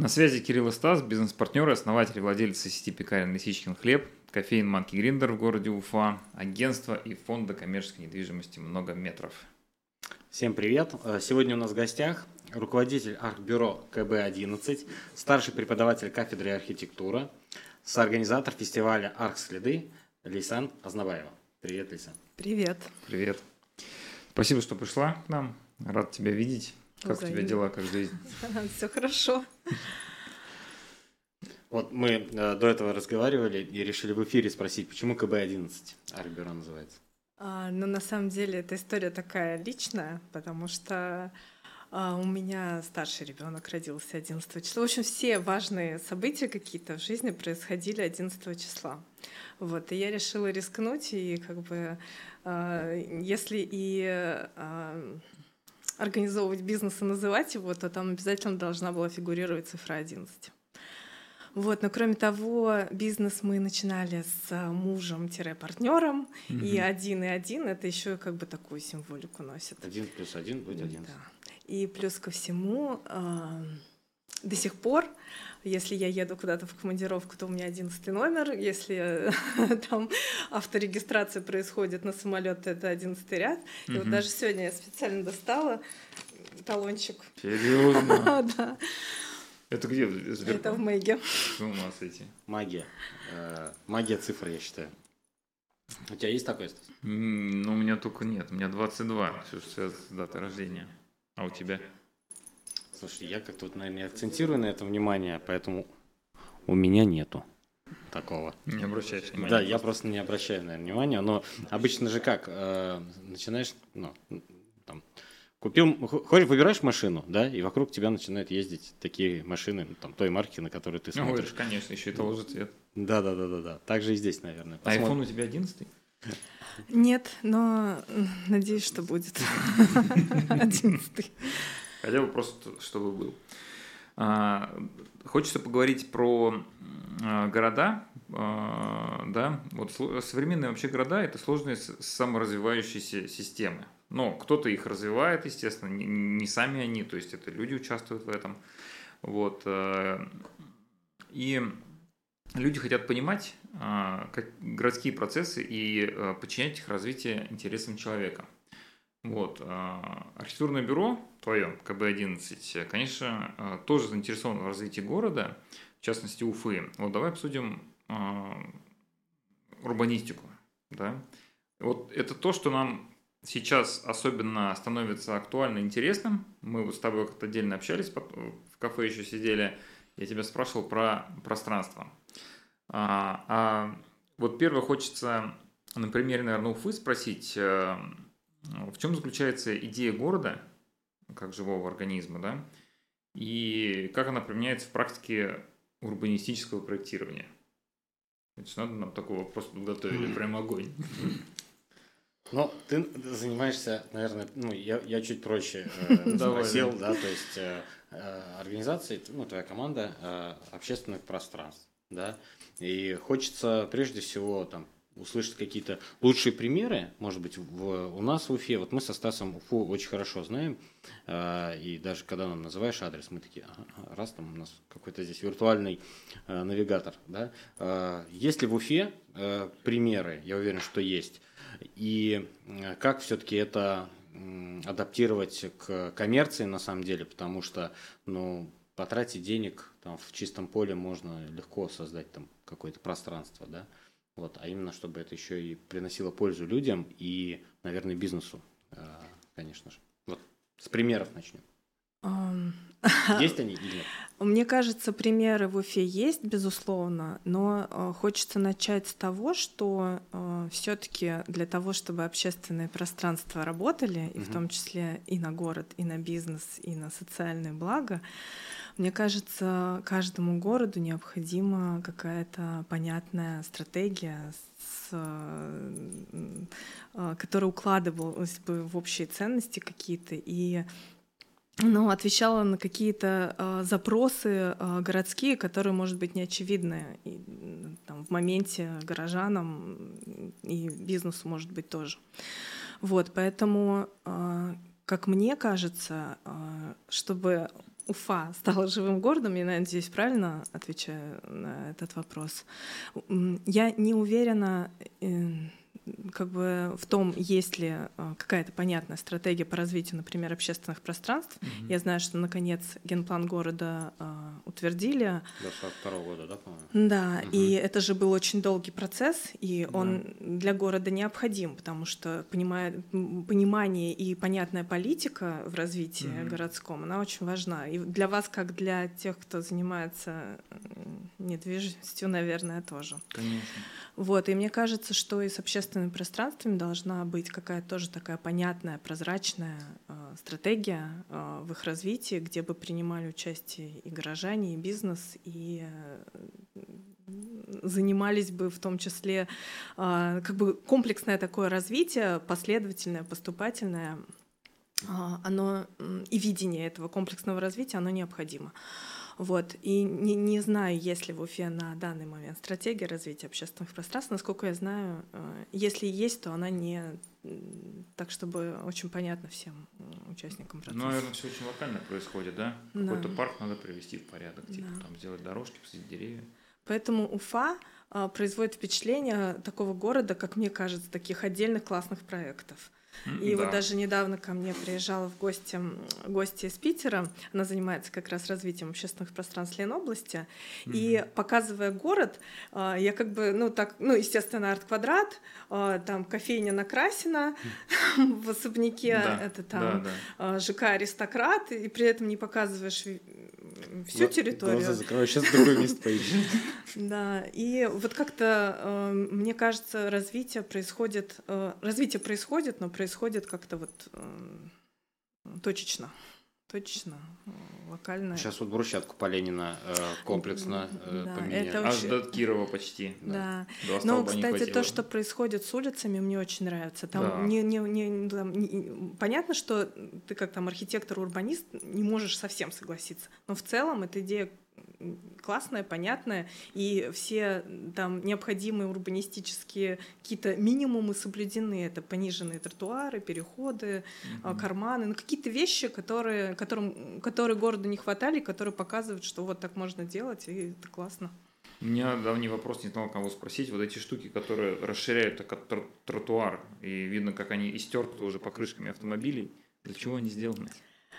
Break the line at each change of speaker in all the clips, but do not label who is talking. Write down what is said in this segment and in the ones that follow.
На связи Кирилл Стас, бизнес-партнер и основатель и владельцы сети пекарен «Лисичкин хлеб», кофеин «Манки Гриндер» в городе Уфа, агентство и фонда коммерческой недвижимости «Много метров».
Всем привет! Э, сегодня у нас в гостях руководитель арт-бюро КБ-11, старший преподаватель кафедры архитектура, соорганизатор фестиваля «Арх-следы» Лейсан Азнабаева. Привет, Лейсан.
Привет.
Привет. Спасибо, что пришла к нам. Рад тебя видеть. Как Взаимно. у тебя дела, как жизнь?
Все хорошо.
Вот мы э, до этого разговаривали и решили в эфире спросить, почему КБ-11 Арбюро называется?
А, ну, на самом деле, эта история такая личная, потому что а, у меня старший ребенок родился 11 числа. В общем, все важные события какие-то в жизни происходили 11 числа. Вот, и я решила рискнуть, и как бы, а, если и а, организовывать бизнес и называть его, то там обязательно должна была фигурировать цифра 11. Вот, но кроме того, бизнес мы начинали с мужем-партнером, угу. и один и один это еще как бы такую символику носит.
Один плюс один будет один. Да.
И плюс ко всему э, до сих пор, если я еду куда-то в командировку, то у меня одиннадцатый номер. Если там авторегистрация происходит на самолет, то это одиннадцатый ряд. И вот даже сегодня я специально достала талончик.
Серьезно?
Да.
Это где?
Это в Мэге.
С ума сойти.
Магия. Э, магия цифр, я считаю. У тебя есть такой, Стас?
Ну, у меня только нет. У меня 22. Все, что с датой рождения. А у тебя?
Слушай, я как-то вот, наверное, акцентирую на это внимание, поэтому у меня нету такого.
Не обращаешь внимания.
Да, просто. я просто не обращаю, наверное, внимания. Но обычно же как, э, начинаешь, ну, там, купил, ходишь, выбираешь машину, да, и вокруг тебя начинают ездить такие машины, ну, там, той марки, на которую ты смотришь.
Ну, конечно, еще и того же цвета.
Да, да, да, да, да. Так же и здесь, наверное.
А Посмотрим. iPhone у тебя одиннадцатый?
Нет, но надеюсь, что будет одиннадцатый.
Хотя бы просто, чтобы был. А, хочется поговорить про а, города, а, да, вот современные вообще города – это сложные саморазвивающиеся системы. Но кто-то их развивает, естественно, не сами они, то есть это люди участвуют в этом. Вот. И люди хотят понимать как городские процессы и подчинять их развитию интересам человека. Вот. Архитектурное бюро твоем, КБ-11, конечно, э, тоже заинтересован в развитии города, в частности Уфы. Вот давай обсудим э, урбанистику. Да? Вот это то, что нам сейчас особенно становится актуально интересным. Мы вот с тобой как-то отдельно общались, в кафе еще сидели, я тебя спрашивал про пространство. А, а вот первое хочется на примере, наверное, Уфы спросить, э, в чем заключается идея города как живого организма, да, и как она применяется в практике урбанистического проектирования. Это надо нам такой вопрос подготовили, прям огонь.
Ну, ты занимаешься, наверное, ну, я, я чуть проще э, спросил, да, то есть э, э, организации, ну, твоя команда э, общественных пространств, да, и хочется прежде всего там услышать какие-то лучшие примеры, может быть, в, у нас в Уфе. Вот мы со Стасом Уфу очень хорошо знаем, э, и даже когда нам называешь адрес, мы такие, ага, раз там у нас какой-то здесь виртуальный э, навигатор, да. Э, есть ли в Уфе э, примеры? Я уверен, что есть. И как все-таки это адаптировать к коммерции на самом деле, потому что, ну, потратить денег там в чистом поле можно легко создать там какое-то пространство, да. Вот, а именно, чтобы это еще и приносило пользу людям и, наверное, бизнесу, э, конечно же. Вот с примеров начнем. Есть они или нет?
Мне кажется, примеры в Уфе есть, безусловно, но э, хочется начать с того, что э, все-таки для того, чтобы общественные пространства работали, и угу. в том числе и на город, и на бизнес, и на социальное благо, мне кажется, каждому городу необходима какая-то понятная стратегия, с, э, которая укладывалась бы в общие ценности какие-то и ну, отвечала на какие-то э, запросы э, городские, которые, может быть, не очевидны и, там, в моменте горожанам и бизнесу, может быть, тоже. Вот, поэтому, э, как мне кажется, э, чтобы Уфа стала живым городом, я надеюсь, правильно отвечаю на этот вопрос. Я не уверена, э, как бы в том, есть ли а, какая-то понятная стратегия по развитию, например, общественных пространств. Mm-hmm. Я знаю, что наконец генплан города э, утвердили.
До 42 года, да,
по-моему? Да, mm-hmm. и это же был очень долгий процесс, и да. он для города необходим, потому что понимая, понимание и понятная политика в развитии mm-hmm. городском, она очень важна. И для вас, как для тех, кто занимается недвижимостью, наверное, тоже.
Конечно.
Вот, и мне кажется, что и с общественными пространствами должна быть какая-то тоже такая понятная, прозрачная э, стратегия э, в их развитии, где бы принимали участие и горожане, и бизнес, и э, занимались бы в том числе э, как бы комплексное такое развитие, последовательное, поступательное, э, оно и видение этого комплексного развития, оно необходимо. Вот. И не, не знаю, есть ли в Уфе на данный момент стратегия развития общественных пространств. Насколько я знаю, э, если есть, то она не так, чтобы очень понятно всем участникам процесса.
Ну, наверное, все очень локально происходит, да? да. Какой-то парк надо привести в порядок, типа да. там сделать дорожки, посадить деревья.
Поэтому Уфа а, производит впечатление такого города, как мне кажется, таких отдельных классных проектов. И да. вот даже недавно ко мне приезжала в гости гости из Питера. Она занимается как раз развитием общественных пространств Ленобласти. Mm-hmm. И показывая город, а, я как бы, ну так, ну естественно, арт-квадрат, а, там кофейня Накрасина mm-hmm. в особняке, да. это там да, да. ЖК Аристократ, и при этом не показываешь всю территорию.
Глаза закрою, сейчас другое место поищем.
Да, и вот как-то, э, мне кажется, развитие происходит, э, развитие происходит, но происходит как-то вот э, точечно точечно, локально.
Сейчас вот брусчатку по Ленина э, комплексно э, да, поменяли.
Это Аж до Кирова почти.
Да. да. Но, кстати, то, что происходит с улицами, мне очень нравится. Там да. не, не, не, там, не, понятно, что ты как там архитектор-урбанист не можешь совсем согласиться, но в целом эта идея классная, понятная, и все там необходимые урбанистические какие-то минимумы соблюдены. Это пониженные тротуары, переходы, mm-hmm. карманы, ну какие-то вещи, которые, которым, которые городу не хватали, которые показывают, что вот так можно делать, и это классно.
У меня давний вопрос, не знал, кого спросить. Вот эти штуки, которые расширяют так, тротуар, и видно, как они истерты уже покрышками автомобилей, для чего они сделаны?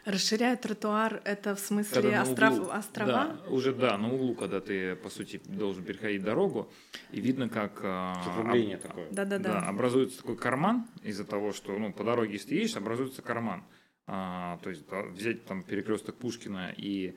Расширяют тротуар, это в смысле когда остров, углу, острова?
Да, уже да, на углу, когда ты, по сути, должен переходить дорогу, и видно, как а,
об, такое.
Да, да, да.
да, образуется такой карман из-за того, что ну, по дороге стоишь, образуется карман. А, то есть да, взять там перекресток Пушкина и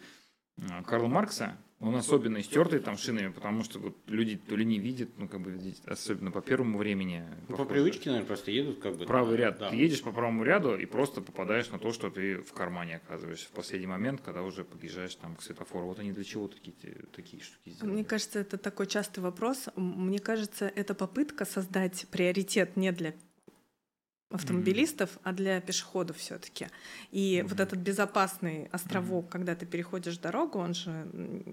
а, Карла Маркса, он особенно истертый там шинами, потому что вот люди то ли не видят, ну как бы особенно по первому времени.
Ну, по привычке, наверное, просто едут как бы.
Правый ряд. Да. Ты едешь по правому ряду и просто попадаешь на то, что ты в кармане оказываешься в последний момент, когда уже подъезжаешь там к светофору. Вот они для чего такие, такие штуки сделали?
Мне кажется, это такой частый вопрос. Мне кажется, это попытка создать приоритет не для автомобилистов, mm-hmm. а для пешеходов все-таки. И mm-hmm. вот этот безопасный островок, mm-hmm. когда ты переходишь дорогу, он же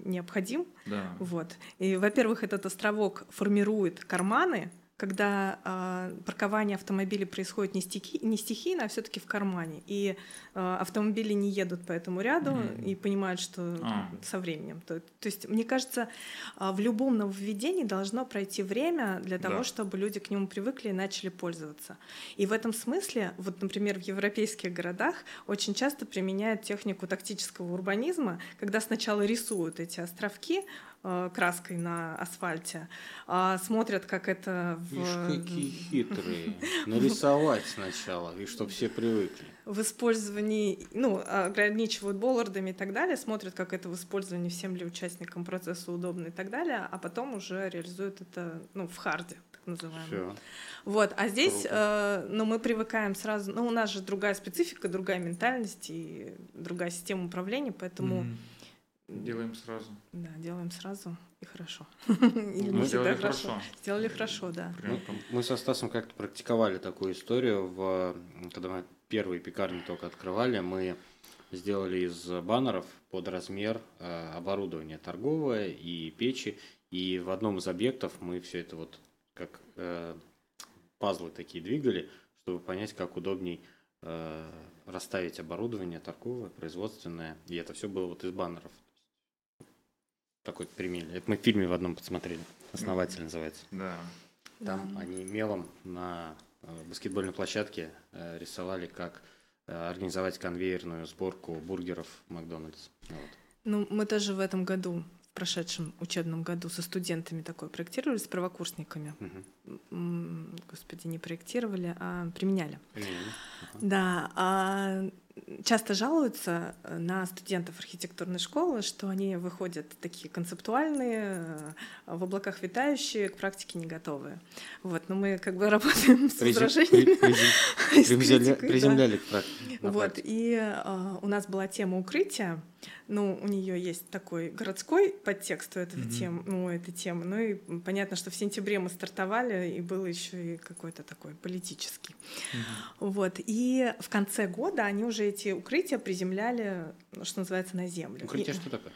необходим.
Да.
Вот. И, во-первых, этот островок формирует карманы, когда э, паркование автомобилей происходит не, стихи, не стихийно, а все-таки в кармане. И э, автомобили не едут по этому ряду mm-hmm. и понимают, что а. со временем. То, то есть, мне кажется, э, в любом нововведении должно пройти время для того, да. чтобы люди к нему привыкли и начали пользоваться. И в этом смысле, вот, например, в европейских городах очень часто применяют технику тактического урбанизма, когда сначала рисуют эти островки, краской на асфальте, а смотрят, как это
в... Ишь, какие хитрые. Нарисовать сначала, и чтобы все привыкли.
В использовании, ну, ограничивают боллардами и так далее, смотрят, как это в использовании всем ли участникам процесса удобно и так далее, а потом уже реализуют это, ну, в харде так называемом. Все. Вот, а здесь, э, ну, мы привыкаем сразу, ну, у нас же другая специфика, другая ментальность и другая система управления, поэтому mm-hmm
Делаем сразу.
Да, делаем сразу и хорошо.
Мы сделали хорошо. хорошо.
Сделали хорошо, да.
Мы, мы со Стасом как-то практиковали такую историю, в, когда мы первые пекарни только открывали, мы сделали из баннеров под размер э, оборудования торговое и печи, и в одном из объектов мы все это вот как э, пазлы такие двигали, чтобы понять, как удобней э, расставить оборудование торговое, производственное, и это все было вот из баннеров. Такой пример. Это мы в фильме в одном посмотрели. Основатель называется.
Да.
Там
Да.
они мелом на э, баскетбольной площадке э, рисовали, как э, организовать конвейерную сборку бургеров в Макдональдс. Вот.
Ну, мы тоже в этом году, в прошедшем учебном году со студентами такое проектировали, с правокурсниками. М, Господи, не проектировали, а применяли.
Примерно. Ага.
Да, а часто жалуются э, на студентов архитектурной школы, что они выходят такие концептуальные, э, в облаках витающие, к практике не готовые. Вот, но мы как бы работаем с
Призем-
возражениями.
при- призем- приземля-. Приземляли к практике.
Вот, и э, у нас была тема укрытия. Ну, у нее есть такой городской подтекст у этого
Мгм.
тем, ну, этой темы. Ну и понятно, что в сентябре мы стартовали, и был еще и какой-то такой политический. Вот. И в конце года они уже эти укрытия приземляли, ну, что называется, на землю.
Укрытие
И-
что такое?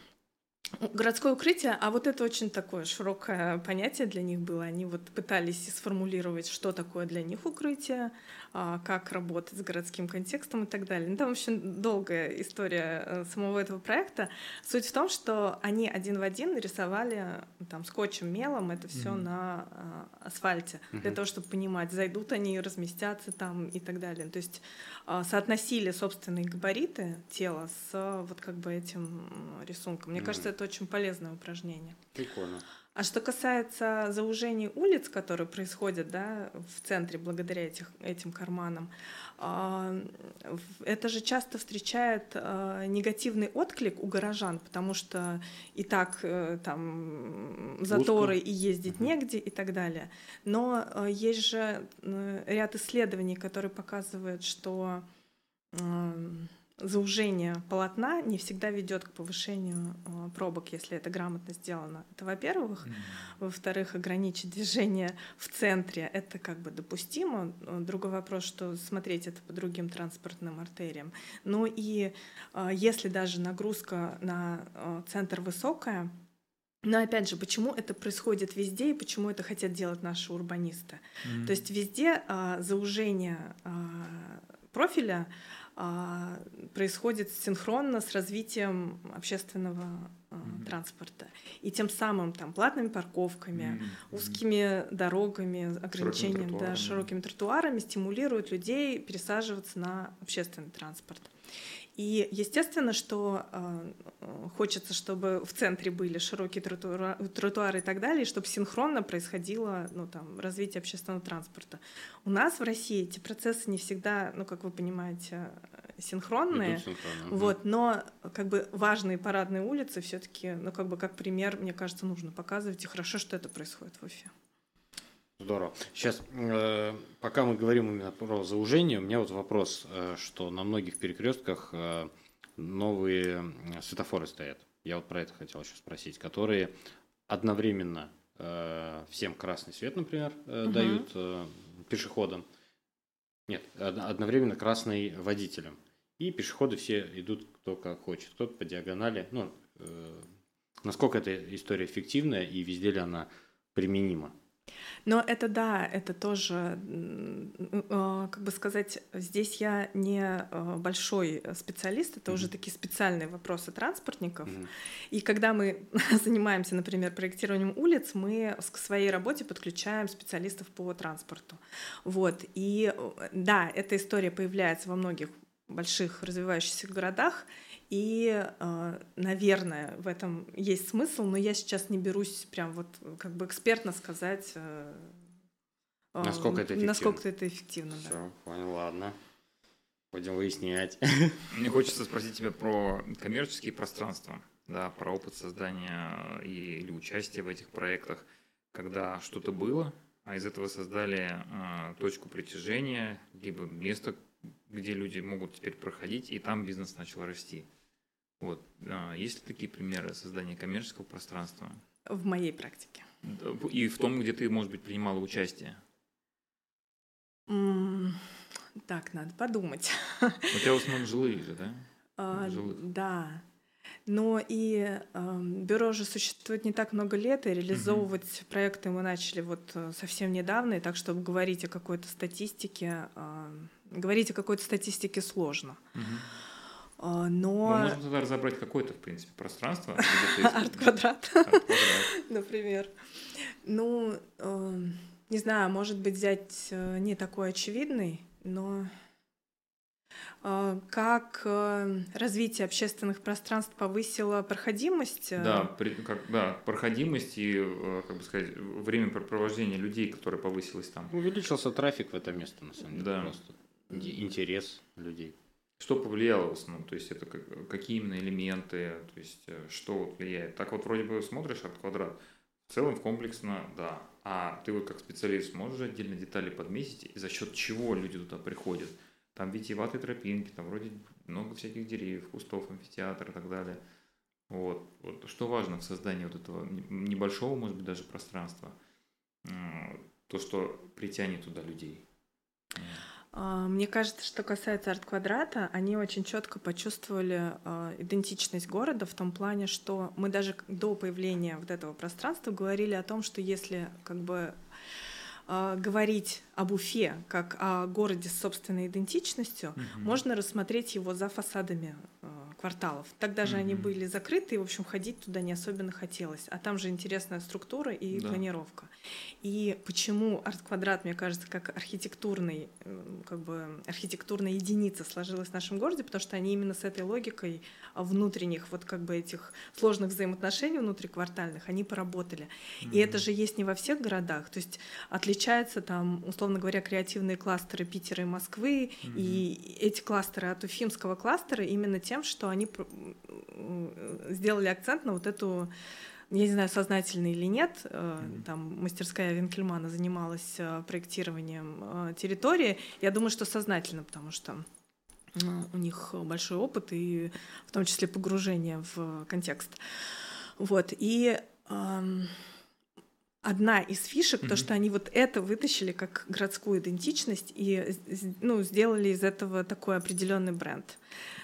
Городское укрытие, а вот это очень такое широкое понятие для них было. Они вот пытались сформулировать, что такое для них укрытие, а, как работать с городским контекстом и так далее. Ну, там очень долгая история э, самого этого проекта. Суть в том, что они один в один рисовали там скотчем, мелом это все
Мгм.
на а, асфальте для
Мгм.
того, чтобы понимать, зайдут они, разместятся там и так далее. То есть а, соотносили собственные габариты тела с вот как бы этим рисунком. Мне
Мгм.
кажется, это очень полезное упражнение.
Прикольно.
А что касается заужений улиц, которые происходят да, в центре благодаря этих, этим карманам, а, это же часто встречает а, негативный отклик у горожан, потому что и так э, там заторы и ездить негде и так далее. Но э, есть же э, ряд исследований, которые показывают, что заужение полотна не всегда ведет к повышению э, пробок, если это грамотно сделано. Это во-первых. Во-вторых, ограничить движение в центре это как бы допустимо. Э, Другой вопрос, что смотреть это по другим транспортным артериям. Ну и э, если даже нагрузка на э, центр высокая, но опять же, почему это происходит везде и почему это хотят делать наши урбанисты? То есть везде а, заужение а, профиля происходит синхронно с развитием общественного а,
Мгм.
транспорта. И тем самым там платными парковками,
М,
узкими дорогами, ограничением, да,
тротуарами.
широкими тротуарами стимулируют людей пересаживаться на общественный транспорт. И естественно, что э, хочется, чтобы в центре были широкие тротуара- тротуары и так далее, и чтобы синхронно происходило ну, там, развитие общественного транспорта. У нас в России эти процессы не всегда, ну, как вы понимаете, синхронные.
Синхронно.
Вот, но как бы важные парадные улицы все-таки, ну как бы как пример, мне кажется, нужно показывать. И хорошо, что это происходит в Уфе.
Здорово. Сейчас, э, пока мы говорим именно про заужение, у меня вот вопрос, э, что на многих перекрестках э, новые светофоры стоят. Я вот про это хотел еще спросить, которые одновременно э, всем красный свет, например, э,
Мгм.
дают э, пешеходам. Нет, од- одновременно красный водителям. И пешеходы все идут кто как хочет. Кто-то по диагонали. Ну, э, насколько эта история эффективная и везде ли она применима?
Но это да, это тоже, э, как бы сказать, здесь я не э, большой специалист, это уже
Мгм.
такие специальные вопросы транспортников.
Мгм.
И когда мы занимаемся, например, проектированием улиц, мы к своей работе подключаем специалистов по транспорту. Вот. И э, да, эта история появляется во многих больших развивающихся городах, и, э, наверное, в этом есть смысл, но я сейчас не берусь прям вот как бы экспертно сказать, э, э,
Насколько это эффективно.
насколько это эффективно. да.
Все, понял, ладно. Будем выяснять.
Мне хочется спросить тебя про коммерческие пространства, да, про опыт создания и, или участия в этих проектах, когда что-то было, а из этого создали а, точку притяжения, либо место, где люди могут теперь проходить, и там бизнес начал расти. Вот. А, есть ли такие примеры создания коммерческого пространства?
В моей практике.
И в том, где ты, может быть, принимала участие.
М, Так, надо подумать.
У тебя в основном жилые же, да?
А. Да. Но и э, бюро уже существует не так много лет, и реализовывать угу. проекты мы начали вот э, совсем недавно, и так, чтобы говорить о какой-то статистике, э, говорить о какой-то статистике сложно. Угу. Но...
Мы можем тогда разобрать какое-то, в принципе, пространство.
Арт-квадрат. Например. Ну, эм, не знаю, может быть, взять э, не такой очевидный, но э, как э, развитие общественных пространств повысило проходимость?
Да, при, как, да, проходимость и, как бы сказать, время провождения людей, которое повысилось там.
Увеличился трафик в это место, на самом деле. Да. Просто интерес людей.
Что повлияло в основном? То есть это какие именно элементы, то есть что влияет? Так вот вроде бы смотришь арт-квадрат, в целом комплексно, да. А ты вот как специалист можешь отдельно детали подметить, и за счет чего люди туда приходят? Там витиеватые тропинки, там вроде много всяких деревьев, кустов, амфитеатр и так далее. Вот. вот. Что важно в создании вот этого небольшого, может быть, даже пространства? То, что притянет туда людей.
А, мне кажется, что касается арт-квадрата, они очень четко почувствовали э, идентичность города в том плане, что мы даже до появления вот этого пространства говорили о том, что если как бы э, говорить об Уфе как о городе с собственной идентичностью, угу. можно рассмотреть его за фасадами кварталов. Тогда же mm-hmm. они были закрыты, и, в общем, ходить туда не особенно хотелось. А там же интересная структура и да. планировка. И почему арт-квадрат, мне кажется, как архитектурный, как бы архитектурная единица сложилась в нашем городе, потому что они именно с этой логикой внутренних вот как бы этих сложных взаимоотношений внутриквартальных, они поработали. Mm-hmm. И это же есть не во всех городах. То есть отличаются там, условно говоря, креативные кластеры Питера и Москвы, mm-hmm. и эти кластеры от уфимского кластера именно тем, что они сделали акцент на вот эту я не знаю, сознательно или нет, mm-hmm. там мастерская Винкельмана занималась э, проектированием э, территории. Я думаю, что сознательно, потому что у них большой опыт и в том числе погружение в контекст. Вот. И эм, одна из фишек, mm-hmm. то, что они вот это вытащили как городскую идентичность и ну, сделали из этого такой определенный бренд.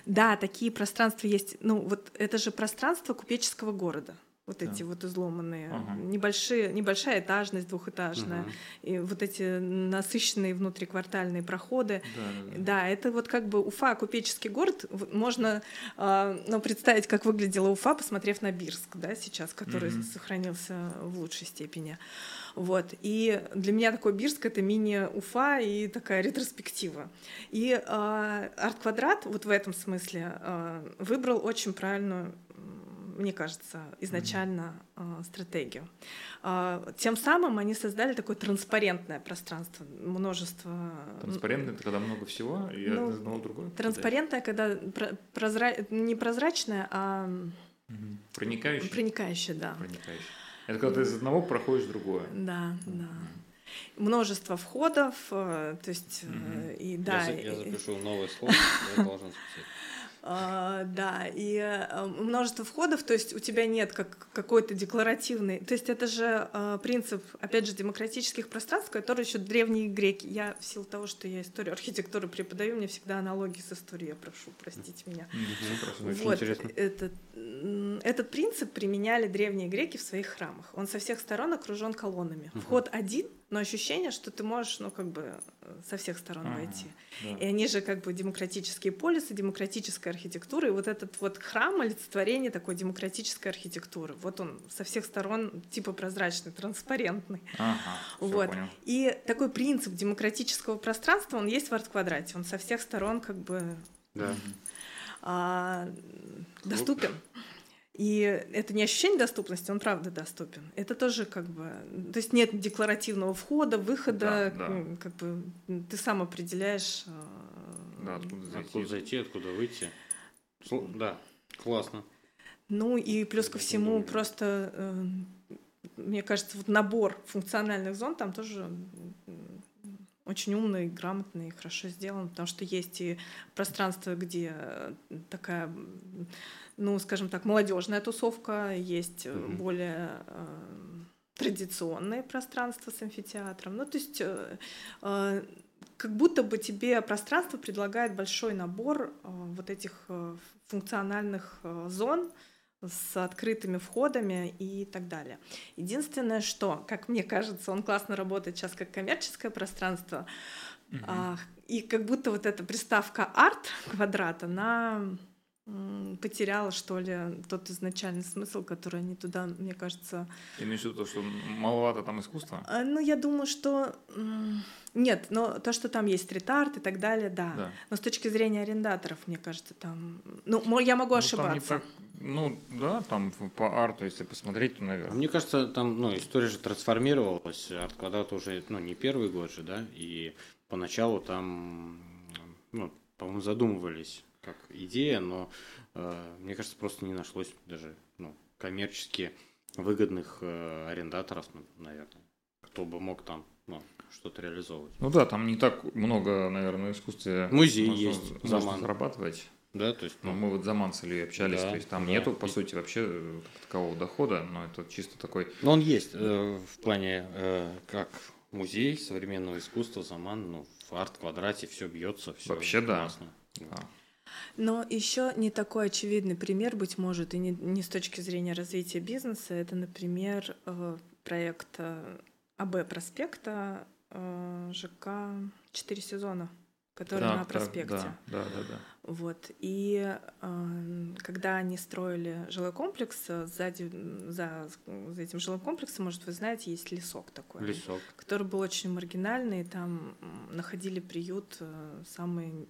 Да, такие пространства есть. Ну, вот это же пространство купеческого города вот да. эти вот изломанные, ага. небольшие, небольшая этажность двухэтажная, ага. и вот эти насыщенные внутриквартальные проходы. Да, да, да. да, это вот как бы Уфа, купеческий город. Можно э, ну, представить, как выглядела Уфа, посмотрев на Бирск, да, сейчас, который угу. сохранился в лучшей степени. Вот. И для меня такой Бирск — это мини-Уфа и такая ретроспектива. И э, арт-квадрат вот в этом смысле э, выбрал очень правильную мне кажется, изначально mm-hmm. стратегию. А, тем самым они создали такое транспарентное пространство, множество.
Транспарентное это когда много всего и ну, одно другое.
Транспарентное, когда прозра... не прозрачное, а
угу. проникающее.
Проникающее, да.
Проникающее. Это когда ты из одного проходишь в другое.
Да, да. Множество входов, э, то есть угу. и да.
Я, я запишу новое слово, я должен списать.
Uh, да, и uh, множество входов, то есть у тебя нет как какой-то декларативный, то есть это же uh, принцип, опять же, демократических пространств, который еще древние греки. Я в силу того, что я историю архитектуры преподаю, мне всегда аналогии с историей, я прошу простить меня.
Вот,
этот, этот принцип применяли древние греки в своих храмах. Он со всех сторон окружен колоннами. Вход один, но ощущение, что ты можешь, ну, как бы со всех сторон ага, войти. Да. И они же как бы демократические полисы, демократическая архитектура, и вот этот вот храм олицетворение такой демократической архитектуры. Вот он со всех сторон типа прозрачный, транспарентный.
Ага,
вот. Понял. И такой принцип демократического пространства, он есть в арт-квадрате, он со всех сторон как бы
да.
а, доступен. И это не ощущение доступности, он правда доступен. Это тоже как бы... То есть нет декларативного входа, выхода, да, да. как бы ты сам определяешь...
Э, да, откуда зайти, откуда, зайти, откуда выйти. Да, классно.
Ну и плюс ко всему просто, э, мне кажется, вот набор функциональных зон там тоже очень умный, грамотный, хорошо сделан, потому что есть и пространство, где такая ну, скажем так, молодежная тусовка, есть mm-hmm. более э, традиционные пространства с амфитеатром. Ну, то есть э, э, как будто бы тебе пространство предлагает большой набор вот этих функциональных зон, с открытыми входами и так далее. Единственное, что, как мне кажется, он классно работает сейчас как коммерческое пространство, угу. а, и как будто вот эта приставка арт квадрат, она потеряла, что ли, тот изначальный смысл, который они туда, мне кажется...
Имеешь в виду то, что маловато там искусства?
А, ну, я думаю, что... Нет, но то, что там есть стрит-арт и так далее, да. да. Но с точки зрения арендаторов, мне кажется, там... Ну, я могу ну, ошибаться.
Так... Ну, да, там по арту, если посмотреть, то, наверное.
Мне кажется, там, ну, история же трансформировалась. Арт-квадрат уже, ну, не первый год же, да, и поначалу там, ну, по-моему, задумывались как идея, но э, мне кажется, просто не нашлось даже ну, коммерчески выгодных э, арендаторов, ну, наверное, кто бы мог там ну, что-то реализовывать.
Ну да, там не так много, наверное, искусства.
Музей можно, есть,
можно Заман. зарабатывать.
Да, то есть.
Ну, мы вот за Мансели общались, да, то есть там да. нету, по сути, вообще э, такового дохода, но это чисто такой.
Но он есть э, в плане э, как музей современного искусства, Заман, ну, в арт-квадрате все бьется, все
Вообще классно. да. да.
Но еще не такой очевидный пример, быть может, и не, не с точки зрения развития бизнеса. Это, например, э, проект э, АБ проспекта э, ЖК «Четыре сезона», который да, на проспекте.
Да, да, да, да.
Вот. И когда они строили жилой комплекс, сзади, за, за этим жилым комплексом, может, вы знаете, есть лесок такой.
Лесок.
Который был очень маргинальный, там находили приют самые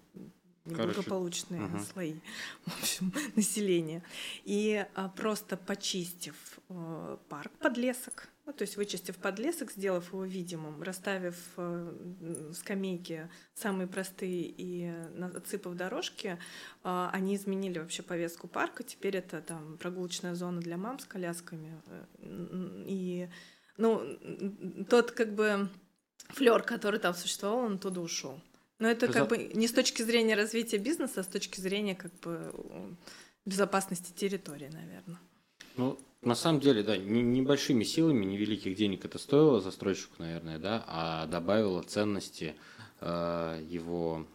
неблагополучные Короче, слои в общем, населения. И а, просто почистив а, парк, подлесок, ну, то есть вычистив подлесок, сделав его видимым, расставив э, скамейки самые простые и отсыпав дорожки, э, они изменили вообще повестку парка. Теперь это там прогулочная зона для мам с колясками. И ну, тот как бы флер, который там существовал, он туда ушел. Но это как бы не с точки зрения развития бизнеса, а с точки зрения как бы безопасности территории, наверное.
Ну, на самом деле, да, небольшими силами, невеликих денег это стоило застройщику, наверное, да, а добавило ценности э, его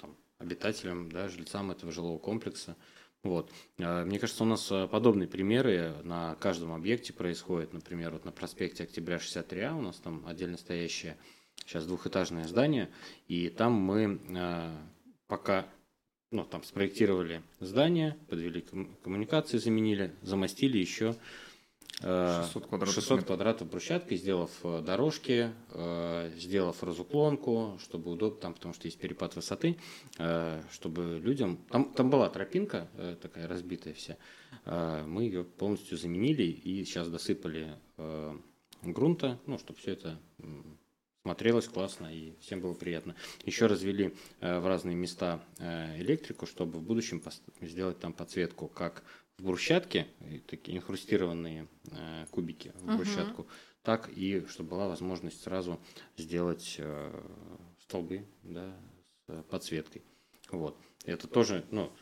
там, обитателям, да, жильцам этого жилого комплекса. Вот. Э, мне кажется, у нас э, подобные примеры на каждом объекте происходят. Например, вот на проспекте Октября 63А у нас там отдельно стоящая сейчас двухэтажное здание, и там мы э, пока ну, там спроектировали здание, подвели коммуникации, заменили, замостили еще 600 квадратов, 600 квадратов брусчатки, сделав э, дорожки, э, сделав разуклонку, чтобы удобно, там, потому что есть перепад высоты, чтобы людям... Там, там была тропинка такая разбитая вся, мы ее полностью заменили и сейчас досыпали грунта, ну, чтобы все это смотрелось классно и всем было приятно. Еще развели э, в разные места э, электрику, чтобы в будущем сделать там подсветку как в брусчатке, такие инхрустированные э, кубики в брусчатку, угу. так и чтобы была возможность сразу сделать столбы да, с подсветкой. Вот. Это тоже, ну,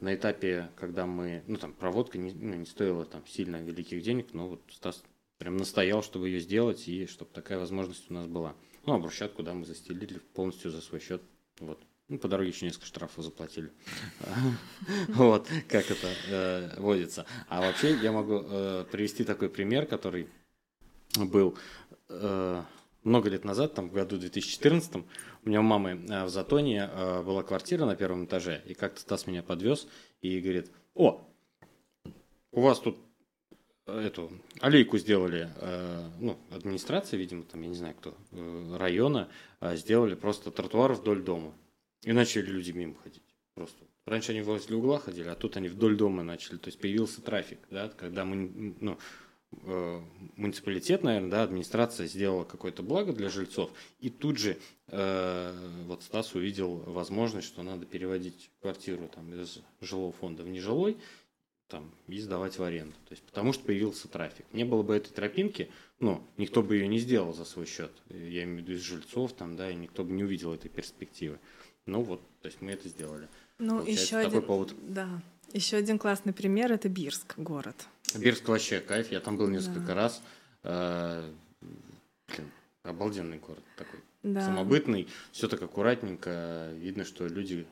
на этапе, когда мы, ну там проводка не, ну, не стоила там сильно великих денег, но вот Стас прям настоял, чтобы ее сделать и чтобы такая возможность у нас была. Ну, а брусчатку, да, мы застелили полностью за свой счет. Вот. Ну, по дороге еще несколько штрафов заплатили. Вот, как это э, водится. А вообще я могу э, привести такой пример, который был э, много лет назад, там в году 2014, у меня у мамы в Затоне была квартира на первом этаже, и как-то Стас меня подвез и говорит, о, у вас тут эту аллейку сделали, э, ну, администрация, видимо, там, я не знаю кто, э, района, э, сделали просто тротуар вдоль дома. И начали люди мимо ходить. Просто. Раньше они возле угла ходили, а тут они вдоль дома начали. То есть появился трафик, да, когда мы, ну, муниципалитет, наверное, да, администрация сделала какое-то благо для жильцов, и тут же э, вот Стас увидел возможность, что надо переводить квартиру там, из жилого фонда в нежилой, там, и сдавать в аренду. То есть, потому что появился трафик. Не было бы этой тропинки, ну, никто бы ее не сделал за свой счет. Я имею в виду из жильцов, там, да, и никто бы не увидел этой перспективы. Ну вот, то есть мы это сделали.
Ну, еще один, повод. да, еще один классный пример это Бирск, город.
Бирск вообще кайф, я там был несколько да. раз. Э, блин, обалденный город такой. да. самобытный, все так аккуратненько, видно, что люди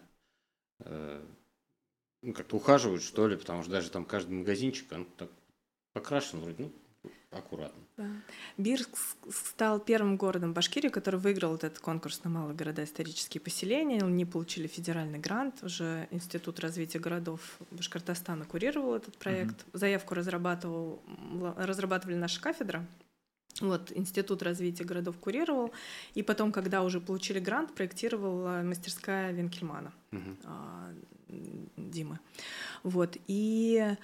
э, ну, как-то ухаживают, что ли, потому что даже там каждый магазинчик, он так покрашен вроде, ну, аккуратно.
Да. Бирск стал первым городом Башкирии, который выиграл этот конкурс на малые города исторические поселения. Они получили федеральный грант. Уже Институт развития городов Башкортостана курировал этот проект. Угу. Заявку разрабатывал, разрабатывали наша кафедра. Вот, Институт развития городов курировал. И потом, когда уже получили грант, проектировала мастерская Венкельмана угу. Димы. Вот. И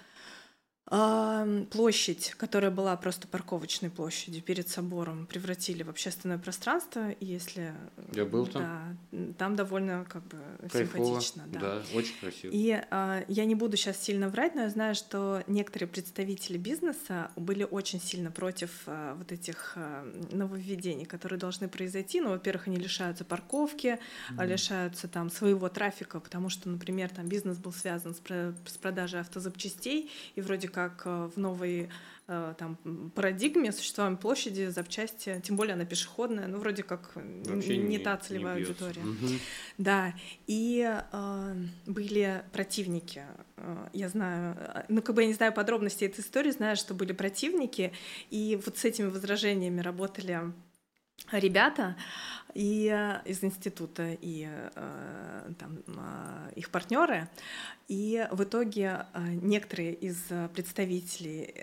Площадь, которая была просто парковочной площадью перед собором, превратили в общественное пространство. И если
я был там,
да, там довольно как бы Кайфово. симпатично, да.
да, очень красиво.
И а, я не буду сейчас сильно врать, но я знаю, что некоторые представители бизнеса были очень сильно против а, вот этих а, нововведений, которые должны произойти. Ну, во-первых, они лишаются парковки, mm-hmm. лишаются там своего трафика, потому что, например, там бизнес был связан с, про- с продажей автозапчастей, и вроде как как э, в новой э, там, парадигме существования площади, запчасти, тем более она пешеходная, ну, вроде как Вообще не, не та целевая не аудитория. Угу. Да, и э, были противники, э, я знаю, ну, как бы я не знаю подробностей этой истории, знаю, что были противники, и вот с этими возражениями работали ребята и э, из института и э, там э, их партнеры и в итоге некоторые из представителей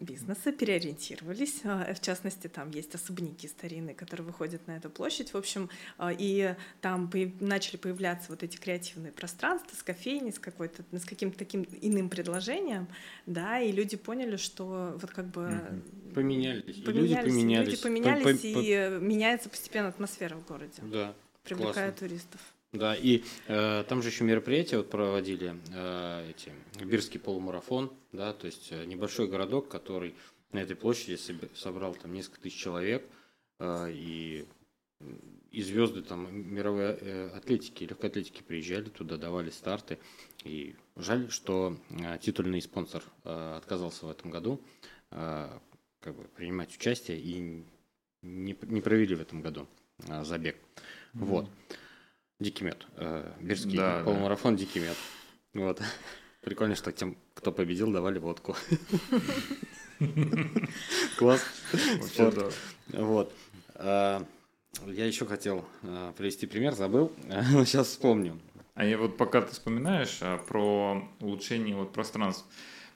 бизнеса переориентировались. А, в частности, там есть особняки старинные, которые выходят на эту площадь. В общем, а, и там начали появляться вот эти креативные пространства с кофейней, с, какой-то, с каким-то таким иным предложением, да, и люди поняли, что вот как бы...
Поменялись.
поменялись. люди поменялись. Люди поменялись, по, по, и меняется постепенно атмосфера в городе.
Да.
Привлекая классно. туристов.
Да, и э, там же еще мероприятия вот проводили, э, эти, Бирский полумарафон, да, то есть э, небольшой городок, который на этой площади собрал там несколько тысяч человек, э, и, и звезды там мировой э, атлетики, легкой атлетики приезжали туда, давали старты, и жаль, что э, титульный спонсор э, отказался в этом году э, как бы принимать участие и не, не провели в этом году э, забег. Mm-hmm. Вот. Дикий мед. Э, Бирский да, полумарафон да. Дикий мед. Вот. Прикольно, что тем, кто победил, давали водку. Класс. Спорт. Вот. А, я еще хотел а, привести пример, забыл, но сейчас вспомню.
А я вот пока ты вспоминаешь а, про улучшение вот пространств,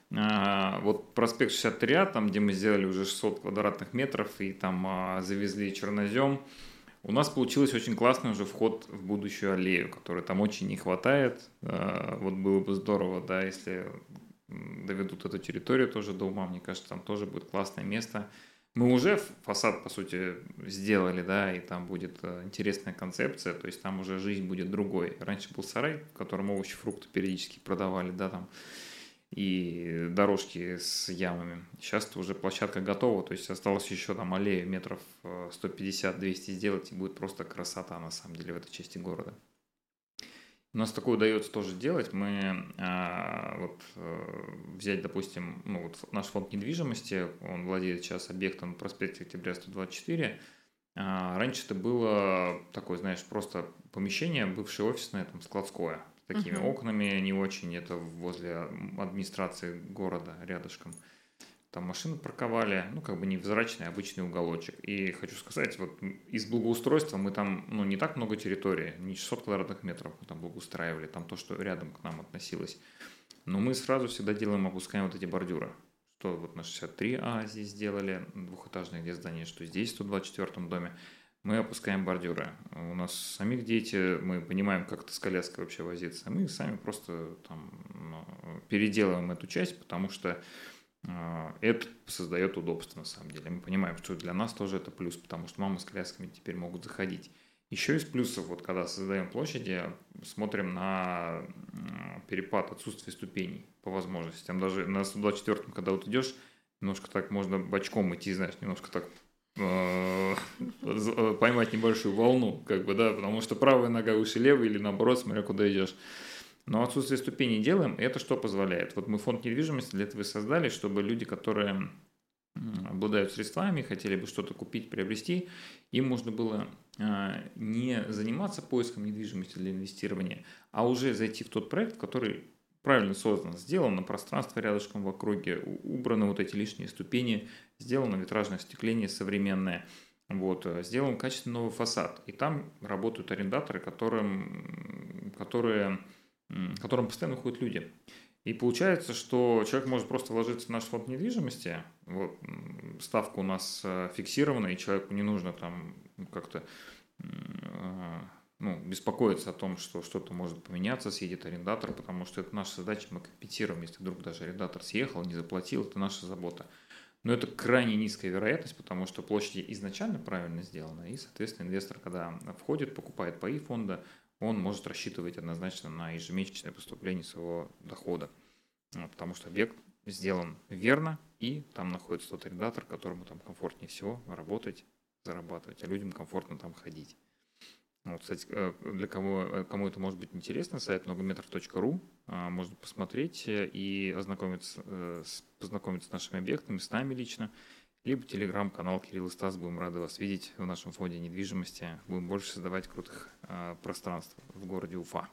вот проспект 63, там, где мы сделали уже 600 квадратных метров и там завезли чернозем, у нас получилось очень классный уже вход в будущую аллею, которой там очень не хватает. А, вот было бы здорово, да, если доведут эту территорию тоже до ума, мне кажется, там тоже будет классное место. Мы уже фасад, по сути, сделали, да, и там будет э, интересная концепция, то есть там уже жизнь будет другой. Раньше был сарай, в котором овощи, фрукты периодически продавали, да, там и дорожки с ямами. Сейчас уже площадка готова, то есть осталось еще там аллею метров 150-200 э, сделать, и будет просто красота на самом деле в этой части города. У нас такое удается тоже делать. Мы а, вот а, взять, допустим, ну, вот наш фонд недвижимости, он владеет сейчас объектом проспекте Октября 124. А, раньше это было такое, знаешь, просто помещение, бывшее офисное, там, складское такими uh-huh. окнами не очень, это возле администрации города рядышком. Там машины парковали, ну, как бы невзрачный обычный уголочек. И хочу сказать, вот из благоустройства мы там, ну, не так много территории, не 600 квадратных метров мы там благоустраивали, там то, что рядом к нам относилось. Но мы сразу всегда делаем, опускаем вот эти бордюры. Что вот на 63А здесь сделали, двухэтажное где здание, что здесь, в 124 доме мы опускаем бордюры. У нас самих дети, мы понимаем, как это с коляской вообще возиться. Мы сами просто там, ну, переделываем эту часть, потому что э, это создает удобство на самом деле. Мы понимаем, что для нас тоже это плюс, потому что мамы с колясками теперь могут заходить. Еще из плюсов, вот когда создаем площади, смотрим на перепад отсутствия ступеней по возможностям. Даже на 124 когда вот идешь, немножко так можно бочком идти, знаешь, немножко так поймать небольшую волну, как бы, да, потому что правая нога выше левой или наоборот, смотря куда идешь. Но отсутствие ступеней делаем, и это что позволяет? Вот мы фонд недвижимости для этого и создали, чтобы люди, которые обладают средствами, хотели бы что-то купить, приобрести, им можно было а, не заниматься поиском недвижимости для инвестирования, а уже зайти в тот проект, который правильно создан, сделан на пространство рядышком в округе, убраны вот эти лишние ступени, сделано витражное остекление современное, вот, сделан качественный новый фасад. И там работают арендаторы, которым, которые, которым постоянно ходят люди. И получается, что человек может просто вложиться в наш фонд недвижимости, вот, ставка у нас э, фиксирована, и человеку не нужно там как-то э, ну, беспокоиться о том, что что-то может поменяться, съедет арендатор, потому что это наша задача, мы компенсируем, если вдруг даже арендатор съехал, не заплатил, это наша забота. Но это крайне низкая вероятность, потому что площади изначально правильно сделаны, и, соответственно, инвестор, когда входит, покупает паи фонда, он может рассчитывать однозначно на ежемесячное поступление своего дохода, а, потому что объект сделан верно, и там находится тот арендатор, которому там комфортнее всего работать, зарабатывать, а людям комфортно там ходить. Вот, кстати, э, для кого, э, кому это может быть интересно, сайт многометров.ру а, можно посмотреть и ознакомиться, э, познакомиться с нашими объектами, с нами лично либо телеграм-канал Кирилл и Стас. Будем рады вас видеть в нашем фонде недвижимости. Будем больше создавать крутых э, пространств в городе Уфа.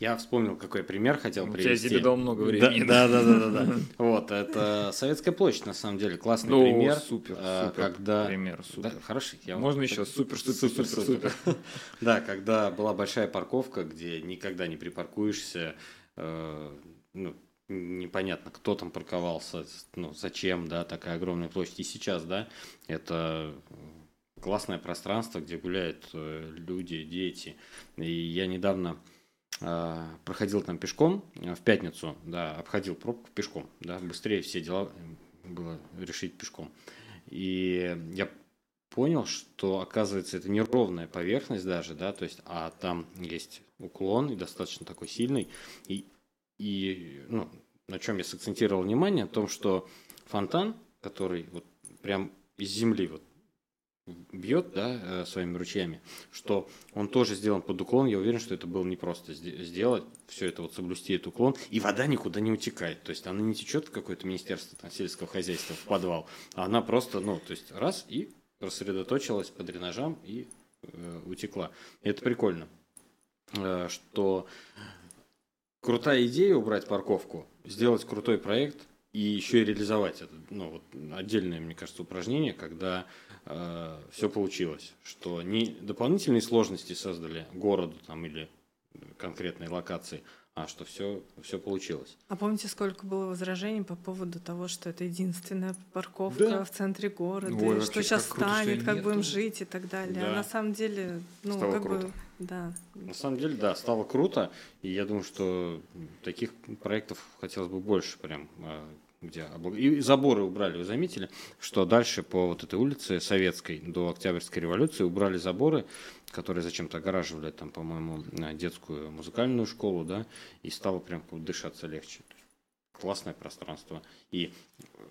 Я вспомнил, какой пример хотел привести.
Я тебе дал много времени.
Да, да, да, да, да. Вот, это Советская площадь, на самом деле, классный
ну,
пример.
Супер,
а,
супер.
Когда...
Пример, супер.
Да, хороший.
Я Можно еще супер, супер, супер, супер, супер.
Да, когда была большая парковка, где никогда не припаркуешься, э, ну, непонятно, кто там парковался, ну, зачем, да, такая огромная площадь. И сейчас, да, это классное пространство, где гуляют э, люди, дети. И я недавно проходил там пешком в пятницу, да, обходил пробку пешком, да, быстрее все дела было решить пешком. И я понял, что оказывается это неровная поверхность даже, да, то есть, а там есть уклон и достаточно такой сильный, и и ну, на чем я сакцентировал внимание, о том, что фонтан, который вот прям из земли вот бьет да, э, своими ручьями, что он тоже сделан под уклон. Я уверен, что это было непросто сделать, все это вот соблюсти этот уклон, и вода никуда не утекает. То есть она не течет в какое-то министерство там, сельского хозяйства, в подвал, а она просто, ну, то есть раз и рассредоточилась по дренажам и э, утекла. Это прикольно, э, что крутая идея убрать парковку, сделать крутой проект и еще и реализовать это. Ну, вот отдельное, мне кажется, упражнение, когда э, все получилось. Что не дополнительные сложности создали городу там, или конкретной локации, а что все, все получилось.
А помните, сколько было возражений по поводу того, что это единственная парковка да. в центре города, Ой, что сейчас станет, как будем жить и так далее. Да. А на самом деле, ну, Стало как круто. бы да.
На самом деле, да, стало круто, и я думаю, что таких проектов хотелось бы больше прям а, где и заборы убрали, вы заметили, что дальше по вот этой улице Советской до Октябрьской революции убрали заборы, которые зачем-то огораживали там, по-моему, детскую музыкальную школу, да, и стало прям дышаться легче. Классное пространство. И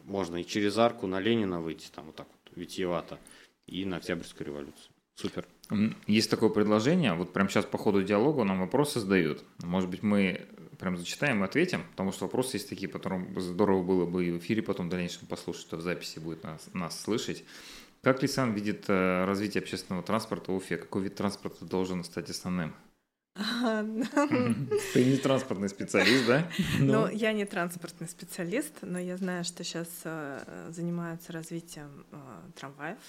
можно и через арку на Ленина выйти, там вот так вот, витиевато, и на Октябрьскую революцию. Супер.
Есть такое предложение, вот прямо сейчас по ходу диалога нам вопросы задают. Может быть, мы прям зачитаем и ответим, потому что вопросы есть такие, которым здорово было бы и в эфире потом в дальнейшем послушать, а в записи будет нас, нас слышать. Как Лисан видит э, развитие общественного транспорта в Уфе? Какой вид транспорта должен стать основным? Ты не транспортный специалист, да?
Ну, я не транспортный специалист, но я знаю, что сейчас э, занимаются развитием э, трамваев.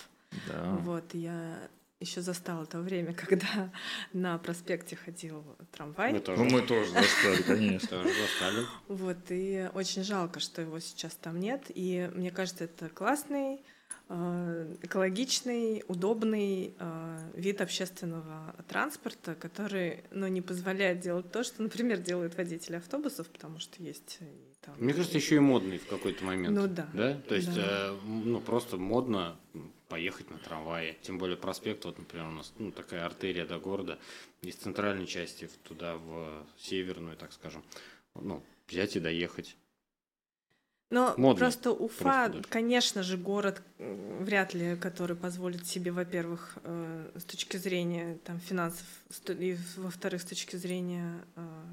Да. Вот, я еще застал это время, когда на проспекте ходил трамвай.
Мы тоже, ну, мы тоже застали, конечно. Тоже
застали. Вот, и очень жалко, что его сейчас там нет. И мне кажется, это классный, э, экологичный, удобный э, вид общественного транспорта, который ну, не позволяет делать то, что, например, делают водители автобусов, потому что есть
там... Мне кажется, еще и модный в какой-то момент.
Ну да.
Да? То есть, да. Э, ну, просто модно поехать на трамвае. Тем более проспект, вот, например, у нас ну, такая артерия до города, из центральной части туда, в северную, так скажем. Ну, взять и доехать.
Но Модно. просто Уфа, просто конечно же, город вряд ли, который позволит себе, во-первых, э, с точки зрения там, финансов, и, во-вторых, с точки зрения э,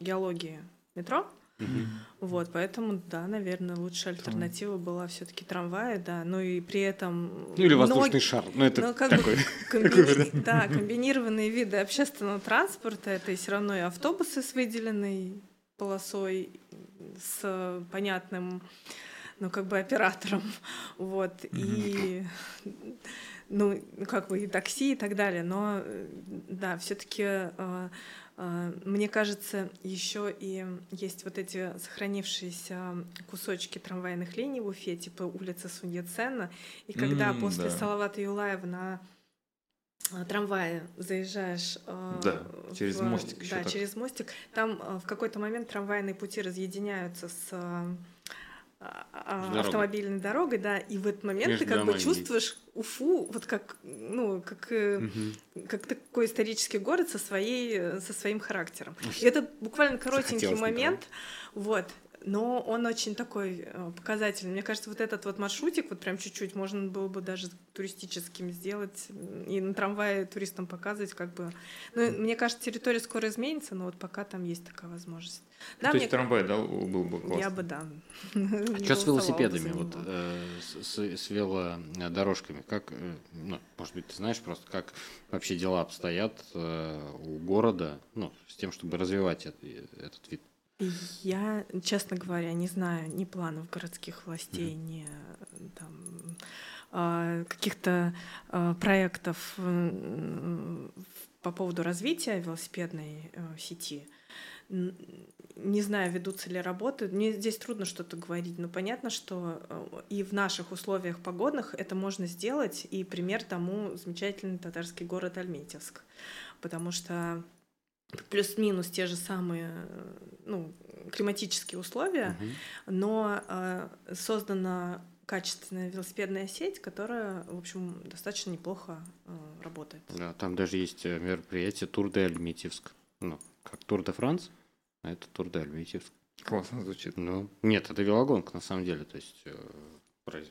геологии метро. Угу. Вот, поэтому, да, наверное, лучшая альтернатива была все-таки трамвай, да. Ну и при этом.
Ну или воздушный ноги... шар. Ну это ну, как такой. Бы
комбини... да, комбинированные виды общественного транспорта это и все равно и автобусы с выделенной полосой, с понятным, ну, как бы оператором. Вот. И ну, как бы и такси и так далее. Но да, все-таки э, э, мне кажется, еще и есть вот эти сохранившиеся кусочки трамвайных линий в Уфе, типа улица Суньяцена. И когда mm, после да. Салавата Юлаева на э, трамвае заезжаешь
да, в, через мостик
да через мостик там в какой-то момент трамвайные пути разъединяются с а, а, автомобильной дорогой, да, и в этот момент Между ты как бы чувствуешь Уфу вот как, ну, как, угу. как такой исторический город со, своей, со своим характером. И это буквально коротенький момент, вот, но он очень такой э, показательный. Мне кажется, вот этот вот маршрутик, вот прям чуть-чуть, можно было бы даже туристическим сделать и на трамвае туристам показывать, как бы. Ну, мне кажется, территория скоро изменится, но вот пока там есть такая возможность.
Да, То мне... есть трамвай, да, был бы классно?
Я бы, да.
А что с велосипедами, вот э, с, велодорожками? Как, э, ну, может быть, ты знаешь просто, как вообще дела обстоят у города, ну, с тем, чтобы развивать этот вид?
Я, честно говоря, не знаю ни планов городских властей, mm-hmm. ни там, а, каких-то а, проектов по поводу развития велосипедной э, сети. Не знаю, ведутся ли работы. Мне здесь трудно что-то говорить, но понятно, что э, и в наших условиях погодных это можно сделать. И пример тому замечательный татарский город Альметьевск. Потому что плюс-минус те же самые ну, климатические условия, угу. но э, создана качественная велосипедная сеть, которая, в общем, достаточно неплохо э, работает.
Да, там даже есть э, мероприятие Тур де Альметьевск. Ну, как Тур де Франс, а это Тур де Альметьевск.
Классно звучит.
Ну, нет, это велогонка на самом деле, то есть э,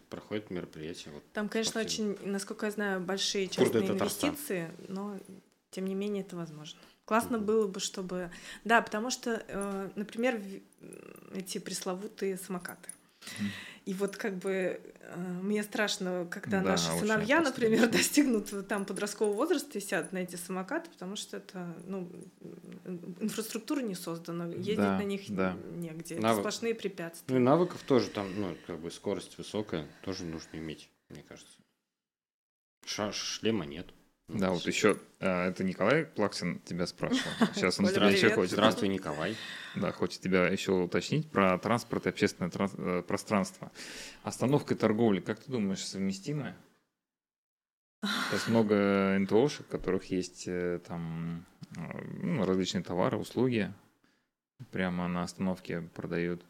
проходит мероприятие. Вот,
Там, конечно, спортивное. очень, насколько я знаю, большие частные инвестиции, но тем не менее это возможно. Классно было бы, чтобы... Да, потому что, э, например, эти пресловутые самокаты. И вот как бы э, мне страшно, когда да, наши сыновья, например, достигнут там подросткового возраста и сядут на эти самокаты, потому что это, ну, инфраструктура не создана, ездить да, на них да. негде, Навык... сплошные препятствия.
Ну и навыков тоже там, ну, как бы скорость высокая, тоже нужно иметь, мне кажется. Ша шлема нет.
Да, вот еще а, это Николай Плаксин тебя спрашивал. Сейчас он
тебя еще хочет. Здравствуй, Николай.
Да, хочет тебя еще уточнить про транспорт и общественное э, пространство. Остановка и торговля, как ты думаешь, совместимая? То есть много НТОшек, у которых есть э, там э, ну, различные товары, услуги, прямо на остановке продают,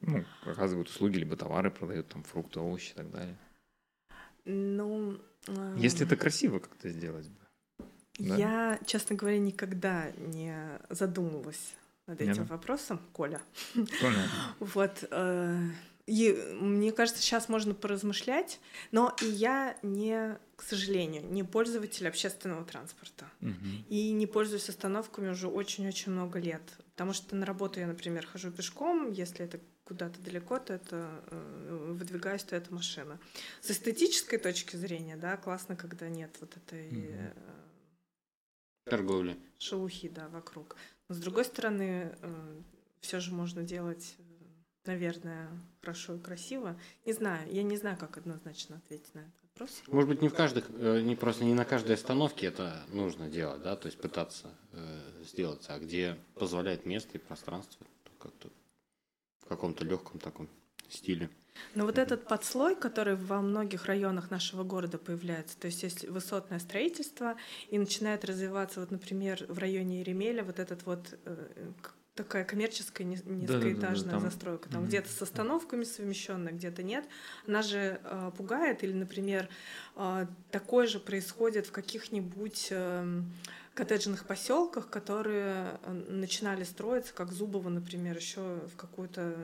ну, оказывают услуги, либо товары продают, там фрукты, овощи и так далее.
Ну,
если это красиво как-то сделать бы.
Да? Я, честно говоря, никогда не задумывалась над этим Нет. вопросом, Коля.
Коля.
Вот. Э, и мне кажется, сейчас можно поразмышлять, но и я не, к сожалению, не пользователь общественного транспорта.
Угу.
И не пользуюсь остановками уже очень-очень много лет. Потому что на работу я, например, хожу пешком, если это куда-то далеко, то это э, выдвигаюсь, то это машина. С эстетической точки зрения, да, классно, когда нет вот этой
угу. торговли.
Шелухи, да, вокруг. Но с другой стороны, э, все же можно делать, наверное, хорошо и красиво. Не знаю, я не знаю, как однозначно ответить на этот вопрос.
Может быть, не в каждых, не просто не на каждой остановке это нужно делать, да, то есть пытаться э, сделать, а где позволяет место и пространство, то как-то в каком-то легком таком стиле.
Но вот этот подслой, который во многих районах нашего города появляется, то есть есть высотное строительство и начинает развиваться, вот, например, в районе Еремеля вот этот вот э, такая коммерческая низкоэтажная да, да, да, там... застройка, там mm-hmm. где-то с остановками совмещенная, где-то нет. Она же э, пугает, или, например, э, такое же происходит в каких-нибудь э, коттеджных поселках, которые э, начинали строиться, как Зубово, например, еще в какую-то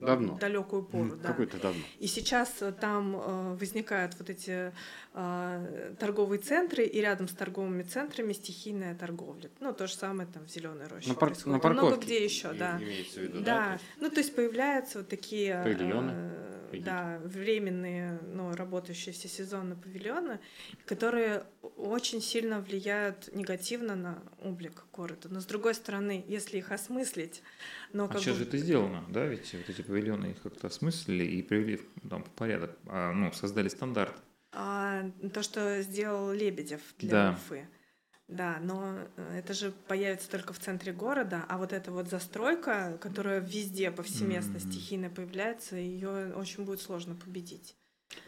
давно.
далекую пору. Mm, да.
Какой-то давно.
И сейчас э, там э, возникают вот эти э, торговые центры, и рядом с торговыми центрами стихийная торговля. Ну, то же самое там в Зеленой роще.
На, пар- на парковке.
Много где еще, да.
Имеется в виду,
да. да? Есть... Ну, то есть появляются вот такие...
Павильоны. Э,
да, временные, но работающие всесезонно павильоны, которые очень сильно влияют негативно на облик города. Но с другой стороны, если их осмыслить, но
а сейчас бы... же это сделано, да, ведь вот эти павильоны их как-то осмыслили и привели там, в порядок, а, ну, создали стандарт.
А, то, что сделал Лебедев для да. Уфы. Да, но э, это же появится только в центре города, а вот эта вот застройка, которая везде повсеместно mm-hmm. стихийно появляется, ее очень будет сложно победить.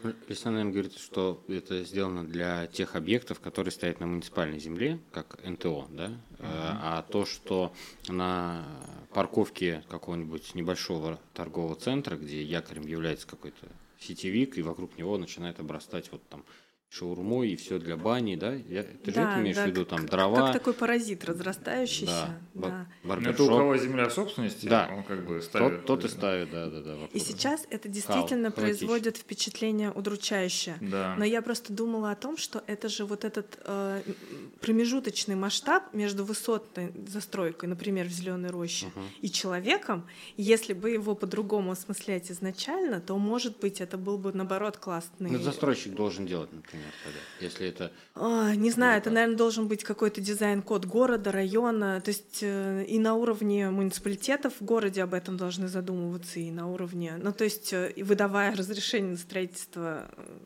Наверное, говорит, что это сделано для тех объектов, которые стоят на муниципальной земле, как НТО, да? Uh-huh. А то, что на парковке какого-нибудь небольшого торгового центра, где якорем является какой-то сетевик, и вокруг него начинает обрастать вот там шаурмой и все для бани, да? Я, ты да, же это имеешь да, в виду, там, дрова.
Как такой паразит разрастающийся.
Да. да. Это у кого земля собственности,
да.
он как бы ставит.
Тот, тот и ставит, да, да, да.
Вокруг. И сейчас это действительно Хал, производит впечатление удручающее.
Да.
Но я просто думала о том, что это же вот этот э, промежуточный масштаб между высотной застройкой, например, в Зеленой роще, угу. и человеком. Если бы его по-другому осмыслять изначально, то, может быть, это был бы, наоборот, классный...
Ну, застройщик должен делать, например например, тогда? Если это...
А, не знаю, это, наверное, должен быть какой-то дизайн-код города, района. То есть э, и на уровне муниципалитетов в городе об этом должны задумываться, и на уровне... Ну, то есть э, выдавая разрешение на строительство э,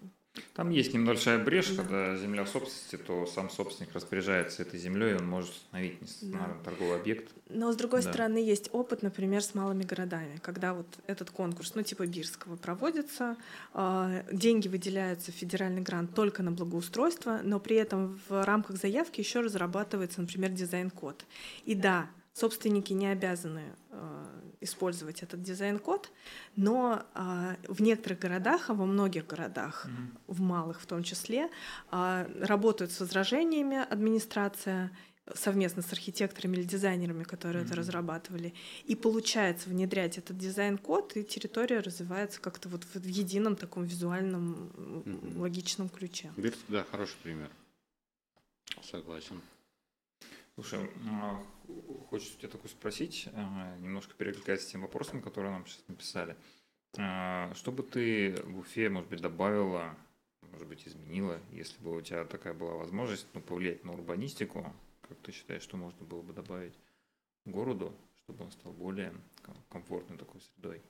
там есть небольшая брешь, да. когда земля в собственности, то сам собственник распоряжается этой землей, он может установить да. торговый объект.
Но с другой да. стороны есть опыт, например, с малыми городами, когда вот этот конкурс, ну типа Бирского, проводится, а, деньги выделяются в федеральный грант только на благоустройство, но при этом в рамках заявки еще разрабатывается, например, дизайн-код. И да, собственники не обязаны а, использовать этот дизайн-код, но а, в некоторых городах, а во многих городах, mm-hmm. в малых в том числе, а, работают с возражениями администрация совместно с архитекторами или дизайнерами, которые mm-hmm. это разрабатывали. И получается внедрять этот дизайн-код, и территория развивается как-то вот в едином таком визуальном mm-hmm. логичном ключе.
Да, хороший пример. Согласен.
Слушай, а, хочется тебя такое спросить, а, немножко перекликаясь с тем вопросом, который нам сейчас написали. А, что бы ты в Уфе, может быть, добавила, может быть, изменила, если бы у тебя такая была возможность ну, повлиять на урбанистику? Как ты считаешь, что можно было бы добавить городу, чтобы он стал более комфортной такой средой?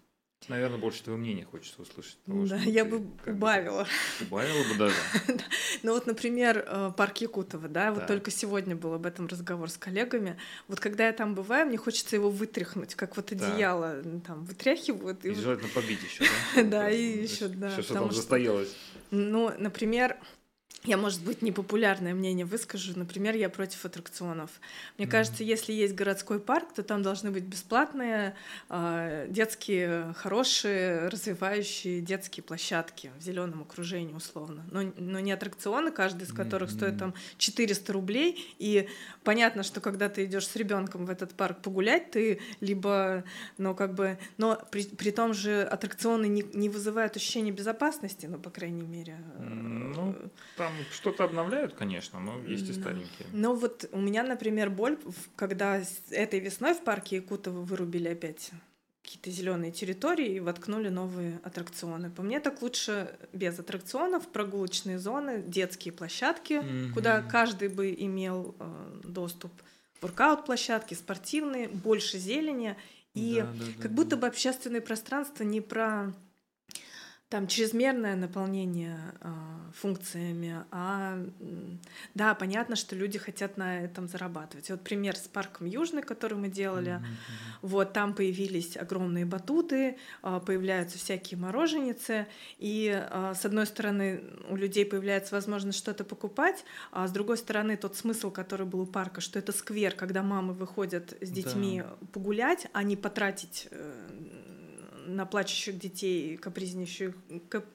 Наверное, больше твоего мнения хочется услышать.
Того, да, я бы убавила.
Убавила бы даже.
Ну вот, например, э, парк Якутова, да, вот только сегодня был об этом разговор с коллегами. Вот когда я там бываю, мне хочется его вытряхнуть, как вот одеяло там вытряхивают.
И желательно побить еще,
да? Да, и еще, да.
Все, там застоялось.
Ну, например, я, может быть, непопулярное мнение выскажу. Например, я против аттракционов. Мне mm-hmm. кажется, если есть городской парк, то там должны быть бесплатные э, детские, хорошие, развивающие детские площадки в зеленом окружении, условно. Но, но не аттракционы, каждый из которых mm-hmm. стоит там 400 рублей. И понятно, что когда ты идешь с ребенком в этот парк погулять, ты либо, ну, как бы, но при, при том же аттракционы не, не вызывают ощущения безопасности, ну, по крайней мере.
Ну, там что-то обновляют, конечно, но есть и старенькие.
Ну вот у меня, например, боль, когда этой весной в парке Якутова вырубили опять какие-то зеленые территории и воткнули новые аттракционы. По мне так лучше без аттракционов, прогулочные зоны, детские площадки, mm-hmm. куда каждый бы имел э, доступ. Воркаут-площадки, спортивные, больше зелени. И да, да, как да, будто да. бы общественное пространство не про там чрезмерное наполнение э, функциями, а да, понятно, что люди хотят на этом зарабатывать. вот пример с парком Южный, который мы делали, mm-hmm. вот там появились огромные батуты, э, появляются всякие мороженицы, и э, с одной стороны у людей появляется возможность что-то покупать, а с другой стороны тот смысл, который был у парка, что это сквер, когда мамы выходят с детьми да. погулять, а не потратить э, на плачущих детей, капризничающих, кап...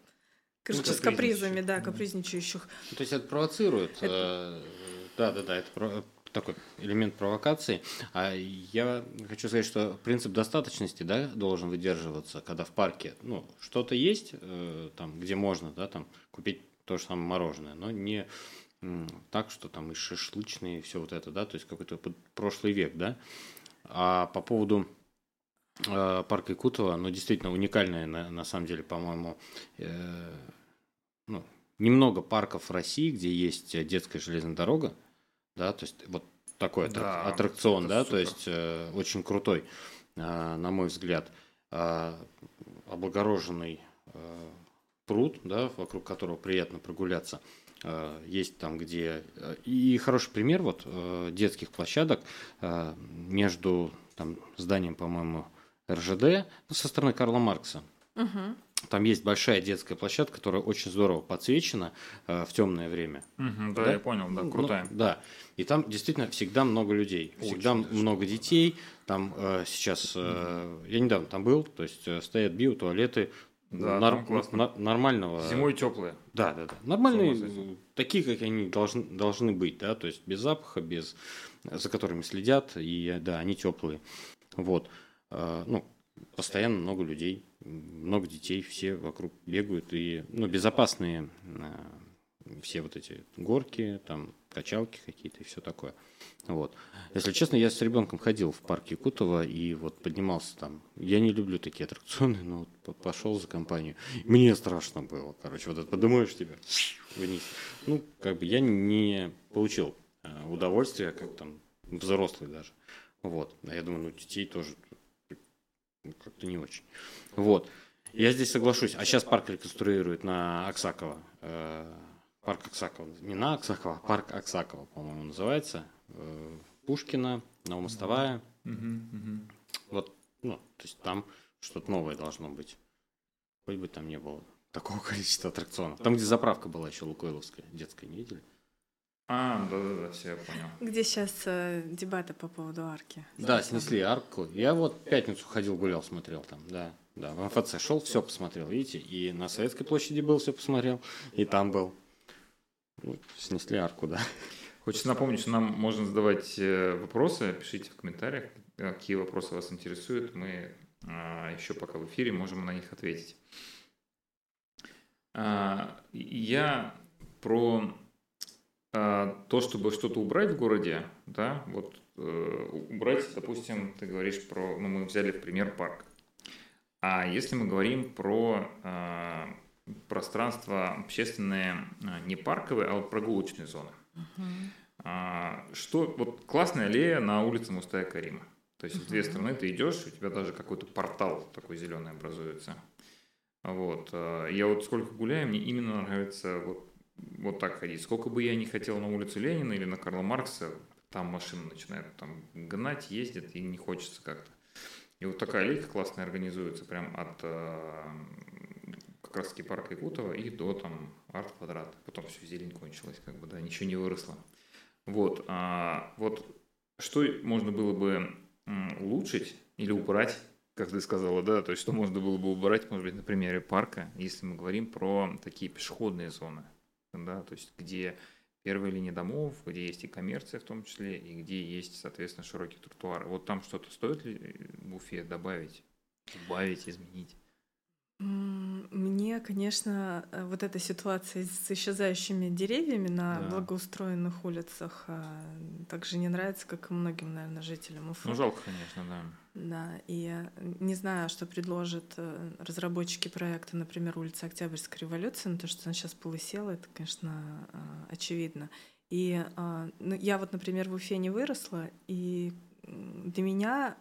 ну, с капризами, да, капризничающих.
Ну, то есть это провоцирует. Это... Э, да, да, да, это такой элемент провокации. А я хочу сказать, что принцип достаточности да, должен выдерживаться, когда в парке ну, что-то есть, э, там, где можно да, там, купить то же самое мороженое, но не так, что там и шашлычные, и все вот это, да, то есть какой-то прошлый век, да. А по поводу э, парка Икутова, ну, действительно уникальное, на, на самом деле, по-моему, э, ну, немного парков в России, где есть детская железная дорога, да, то есть вот такой да, аттракцион, да, супер. то есть э, очень крутой, э, на мой взгляд, э, облагороженный э, пруд, да, вокруг которого приятно прогуляться. Э, есть там, где... Э, и хороший пример вот э, детских площадок между там, зданием, по-моему, РЖД ну, со стороны Карла Маркса. Угу. Там есть большая детская площадка, которая очень здорово подсвечена э, в темное время.
Угу, да, да, я понял, да, крутая.
Ну, да. И там действительно всегда много людей, очень всегда много детей. Там э, сейчас, э, я недавно там был, то есть э, стоят биотуалеты, да, нар- на- нормального.
Зимой теплые.
Да, да, да. Нормальные, такие, как они должны, должны быть, да, то есть без запаха, без за которыми следят, и да, они теплые. Вот. Э, ну, постоянно много людей, много детей, все вокруг бегают, и ну, безопасные э, все вот эти горки, там качалки какие-то и все такое. Вот. Если честно, я с ребенком ходил в парк Якутова и вот поднимался там. Я не люблю такие аттракционы, но вот пошел за компанию. Мне страшно было, короче, вот это подумаешь тебя вниз. Ну, как бы я не получил э, удовольствия, как там взрослый даже. Вот. А я думаю, ну, детей тоже как-то не очень. Вот. Я здесь соглашусь. А сейчас парк реконструируют на Аксакова. Э, парк Аксакова. Не на Аксакова, а парк Аксакова, по-моему, называется. Э, Пушкина, Новомостовая. Угу, угу. Вот, ну, то есть там что-то новое должно быть. Хоть бы там не было такого количества аттракционов. Там, где заправка была еще Лукойловская, детская, не видели?
А, да-да-да, все, я понял.
Где сейчас э, дебаты по поводу арки?
Да, снесли арку. Я вот пятницу ходил, гулял, смотрел там, да. Да, в МФЦ шел, все посмотрел, видите, и на Советской площади был, все посмотрел, и там был. Ну, снесли арку, да.
Хочется напомнить, что нам можно задавать э, вопросы, пишите в комментариях, какие вопросы вас интересуют, мы а, еще пока в эфире можем на них ответить. А, я про то, чтобы что-то убрать в городе, да, вот э, убрать, допустим, ты говоришь про, ну, мы взяли в пример парк. А если мы говорим про э, пространство общественное, а, не парковые, а вот прогулочные зоны. Uh-huh. что, вот классная аллея на улице Мустая Карима. То есть uh-huh. с две стороны ты идешь, у тебя даже какой-то портал такой зеленый образуется. Вот. Я вот сколько гуляю, мне именно нравится вот вот так ходить. Сколько бы я не хотел на улицу Ленина или на Карла Маркса, там машины начинают там гнать, ездят, и не хочется как-то. И вот такая лейка классная организуется прям от э, как раз таки парка Якутова и до там арт-квадрат. Потом все, зелень кончилась, как бы, да, ничего не выросло. Вот, а, вот что можно было бы улучшить или убрать, как ты сказала, да, то есть что можно было бы убрать, может быть, на примере парка, если мы говорим про такие пешеходные зоны да, то есть где первая линия домов, где есть и коммерция в том числе, и где есть, соответственно, широкий тротуар. Вот там что-то стоит ли в Уфе добавить, добавить, изменить?
Мне, конечно, э, вот эта ситуация с исчезающими деревьями на да. благоустроенных улицах а, также не нравится, как и многим, наверное, жителям Уфы.
Ну, жалко, конечно, да.
Да, и не знаю, что предложат э, разработчики проекта, например, улица Октябрьской революции, но то, что она сейчас полысела, это, конечно, а, очевидно. И а, ну, я вот, например, в Уфе не выросла, и для меня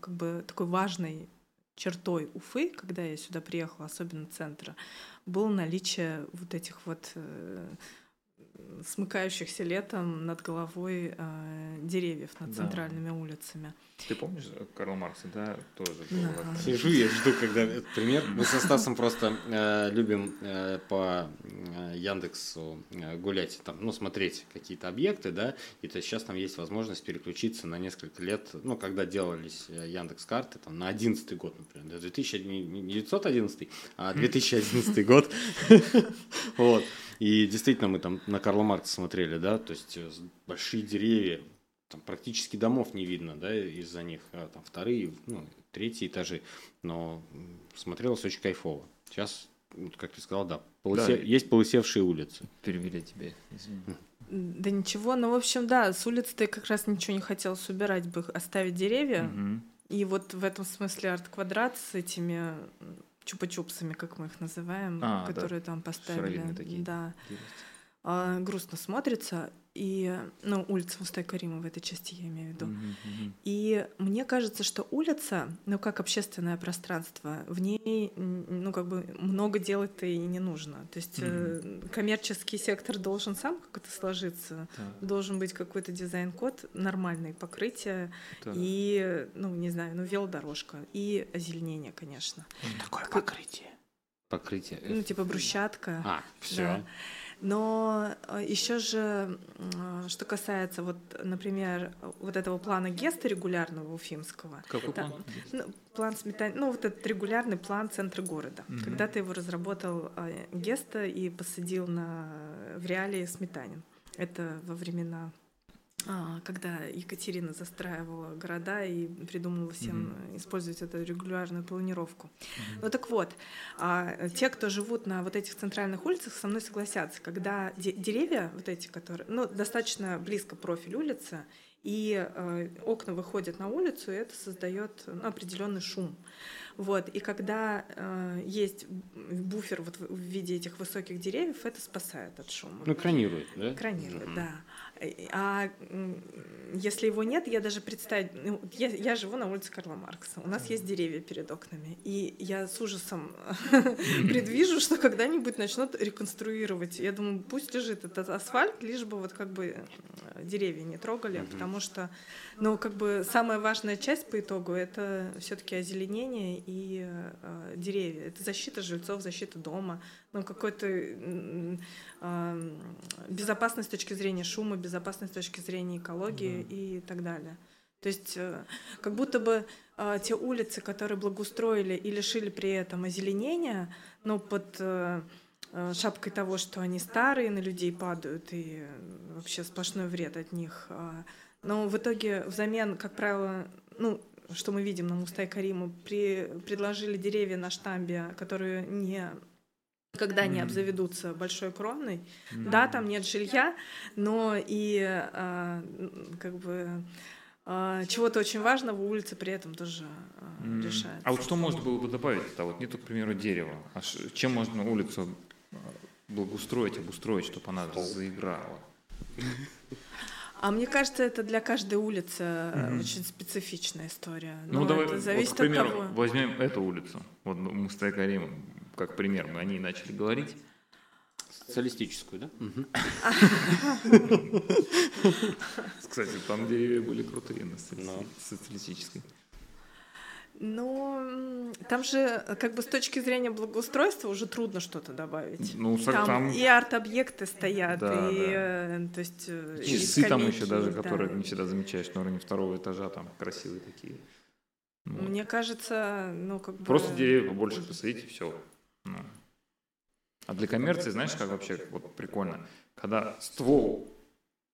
как бы такой важной чертой Уфы, когда я сюда приехала, особенно центра, было наличие вот этих вот э, смыкающихся летом над головой э, деревьев над да. центральными улицами.
Ты помнишь э, Карла Маркса, да, тоже
да. Сижу, я жду, когда этот пример. Мы со Стасом просто э, любим э, по э, Яндексу э, гулять, там, ну, смотреть какие-то объекты, да, и то есть сейчас там есть возможность переключиться на несколько лет, ну, когда делались Яндекс карты, там, на 11 год, например, да, 2011, а 2011 год, вот. И действительно мы там на Карла Маркса смотрели, да, то есть большие деревья, там практически домов не видно, да, из-за них, а, там вторые, ну, третьи этажи, но смотрелось очень кайфово. Сейчас, как ты сказал, да, полысе... да. есть полысевшие улицы.
Перевели тебе, извини.
Да ничего, ну, в общем, да, с улицы ты как раз ничего не хотелось убирать бы, оставить деревья. Угу. И вот в этом смысле арт-квадрат с этими чупа-чупсами, как мы их называем, а, которые да. там поставили. Такие. Да. А, грустно смотрится. И, ну, улица Мустай Карима в этой части я имею в виду. Mm-hmm. И мне кажется, что улица, ну, как общественное пространство, в ней, ну, как бы много делать-то и не нужно. То есть mm-hmm. коммерческий сектор должен сам как-то сложиться, yeah. должен быть какой-то дизайн-код, нормальное покрытие yeah. и, ну, не знаю, ну, велодорожка и озеленение, конечно.
Какое покрытие?
Покрытие. Ну, типа брусчатка.
А, все. Да.
Но э, еще же, э, что касается, вот, например, вот этого плана Геста регулярного уфимского.
Какой план?
Ну, план сметан... ну вот этот регулярный план центра города. Угу. Когда ты его разработал э, Геста и посадил на в реалии Сметанин. Это во времена а, когда Екатерина застраивала города и придумывала всем mm-hmm. использовать эту регулярную планировку. Mm-hmm. Ну так вот, а, те, кто живут на вот этих центральных улицах, со мной согласятся, когда де- деревья, вот эти, которые, ну, достаточно близко профиль улицы, и э, окна выходят на улицу, и это создает ну, определенный шум. Вот. И когда э, есть буфер вот в, виде этих высоких деревьев, это спасает от шума.
Ну, экранирует, да?
Экранирует, mm-hmm. да. А если его нет, я даже представить... Ну, я, я живу на улице Карла Маркса. У нас есть деревья перед окнами. И я с ужасом предвижу, что когда-нибудь начнут реконструировать. Я думаю, пусть лежит этот асфальт, лишь бы вот как бы деревья не трогали, потому что, ну, как бы самая важная часть по итогу это все-таки озеленение и э, деревья. Это защита жильцов, защита дома, ну, какой-то э, безопасность с точки зрения шума, безопасность с точки зрения экологии mm-hmm. и так далее. То есть э, как будто бы э, те улицы, которые благоустроили и лишили при этом озеленения, ну, под э, э шапкой того, что они старые, на людей падают, и вообще сплошной вред от них. А, но в итоге взамен, как правило, ну, что мы видим на Мустай Кариму, при, предложили деревья на штамбе, которые не когда они обзаведутся большой кроной. Mm. Да, там нет жилья, но и а, как бы а, чего-то очень важного улица при этом тоже а, mm. решается.
А вот что можно было бы добавить? Это вот нету, к примеру, дерева. А чем можно улицу а, благоустроить, обустроить, чтобы она заиграла?
А мне кажется, это для каждой улицы mm-hmm. очень специфичная история.
Но ну, давай, это зависит вот, к примеру, от того. возьмем эту улицу. Вот мы с Карим как пример, мы о ней начали говорить.
Социалистическую, да?
Кстати, там деревья были крутые на социалистической.
Ну, там же, как бы с точки зрения благоустройства уже трудно что-то добавить.
Ну,
там, там и арт-объекты стоят, да, и, да. Э, то есть,
э, часы там еще даже, да. которые не всегда замечаешь на уровне второго этажа, там красивые такие.
Вот. Мне кажется, ну как бы...
Просто деревья побольше посадить и все. Ну. А для коммерции, знаешь, как вообще вот прикольно, когда ствол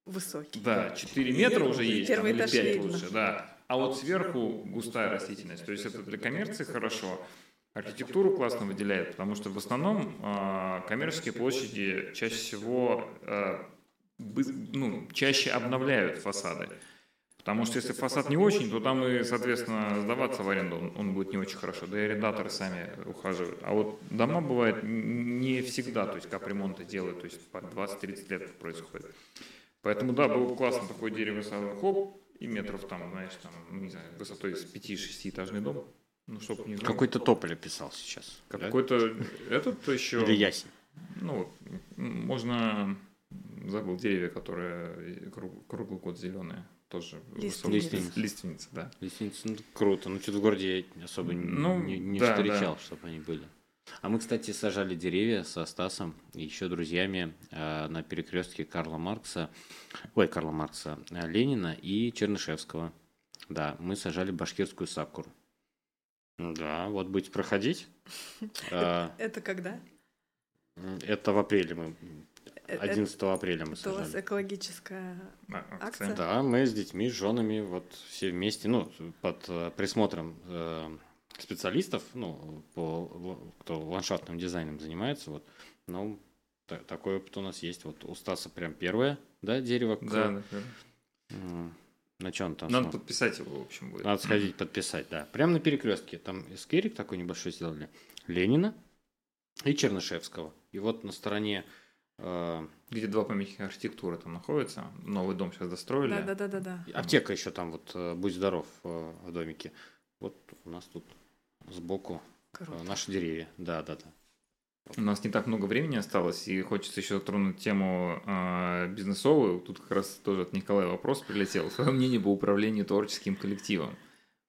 высокий.
Да, 4 метра уже есть, там, или 5 видно. лучше, да. А вот сверху густая растительность. То есть это для коммерции хорошо. Архитектуру классно выделяет, потому что в основном э, коммерческие площади чаще всего э, ну, чаще обновляют фасады. Потому что если фасад не очень, то там и, соответственно, сдаваться в аренду он, будет не очень хорошо. Да и арендаторы сами ухаживают. А вот дома бывают не всегда, то есть капремонты делают, то есть по 20-30 лет происходит. Поэтому, да, было бы классно такое дерево сразу, хоп, и метров там, знаешь, там, ну, не знаю, высотой из 5-6 этажный дом. Ну,
чтоб не Какой-то тополь писал сейчас.
Какой-то да? этот еще...
Или ясень.
Ну, можно... Забыл деревья, которые круглый год зеленые тоже
лиственница.
лиственница, да.
Лиственница, ну, круто. Ну, что-то в городе я особо ну, не, не да, встречал, да. чтобы они были. А мы, кстати, сажали деревья со Стасом и еще друзьями э, на перекрестке Карла Маркса, ой, Карла Маркса, э, Ленина и Чернышевского. Да, мы сажали башкирскую сакуру. Да, вот будете проходить.
Это когда?
Это в апреле мы 11 э, апреля мы
Это у вас экологическая а, акция?
Да, мы с детьми, с женами, вот все вместе, ну, под э, присмотром э, специалистов, ну, по, кто ландшафтным дизайном занимается, вот, ну, такой опыт у нас есть. Вот у Стаса прям первое, да, дерево?
Да, да.
На чем там?
Надо смотр? подписать его, в общем, будет.
Надо сходить подписать, да. Прямо на перекрестке. Там эскерик такой небольшой сделали. Ленина и Чернышевского. И вот на стороне
э, где два памятника архитектуры там находятся. Новый дом сейчас достроили.
Да, да, да, да,
да. Аптека еще там вот, э, будь здоров, э, в домике. Вот у нас тут сбоку Круто. наши деревья. Да, да, да.
У нас не так много времени осталось, и хочется еще затронуть тему э, бизнесовую. Тут как раз тоже от Николая вопрос прилетел. Свое мнение по управлению творческим коллективом.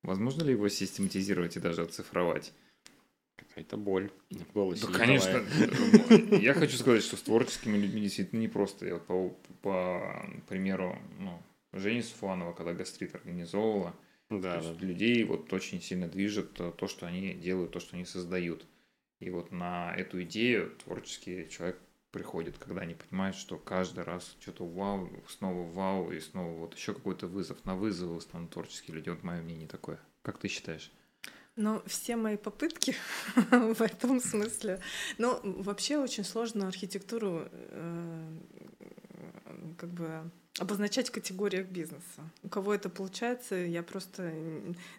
Возможно ли его систематизировать и даже оцифровать?
Какая-то боль
в голосе. Да, конечно. Э, я хочу сказать, что с творческими людьми действительно непросто. Я по, по примеру ну, Жени Суфанова, когда гастрит организовывала, да, да. людей вот очень сильно движет то, что они делают, то, что они создают. И вот на эту идею творческий человек приходит, когда они понимают, что каждый раз что-то вау, снова вау, и снова вот еще какой-то вызов на вызовы в основном творческие люди. Вот мое мнение такое. Как ты считаешь?
Ну, все мои попытки в этом смысле. Ну, вообще очень сложно архитектуру э, как бы обозначать категориях бизнеса. У кого это получается, я просто...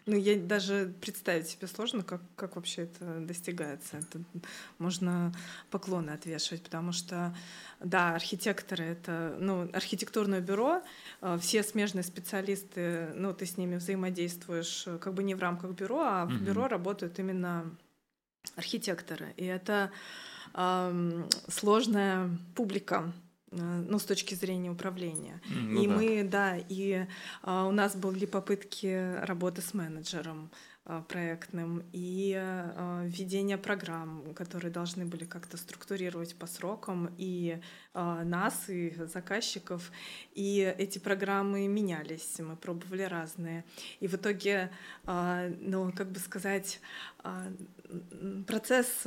Ну, я даже представить себе сложно, как, как вообще это достигается. Это можно поклоны отвешивать, потому что, да, архитекторы — это, ну, архитектурное бюро, э, все смежные специалисты, ну, ты с ними взаимодействуешь как бы не в рамках бюро, а в mm-hmm. бюро работают именно архитекторы. И это эм, сложная публика, Э, ну, с точки зрения управления. Ну, и да. мы, да, и а, у нас были попытки работы с менеджером а, проектным и а, введение программ, которые должны были как-то структурировать по срокам и а, нас, и заказчиков. И эти программы менялись, мы пробовали разные. И в итоге, а, ну, как бы сказать, а, процесс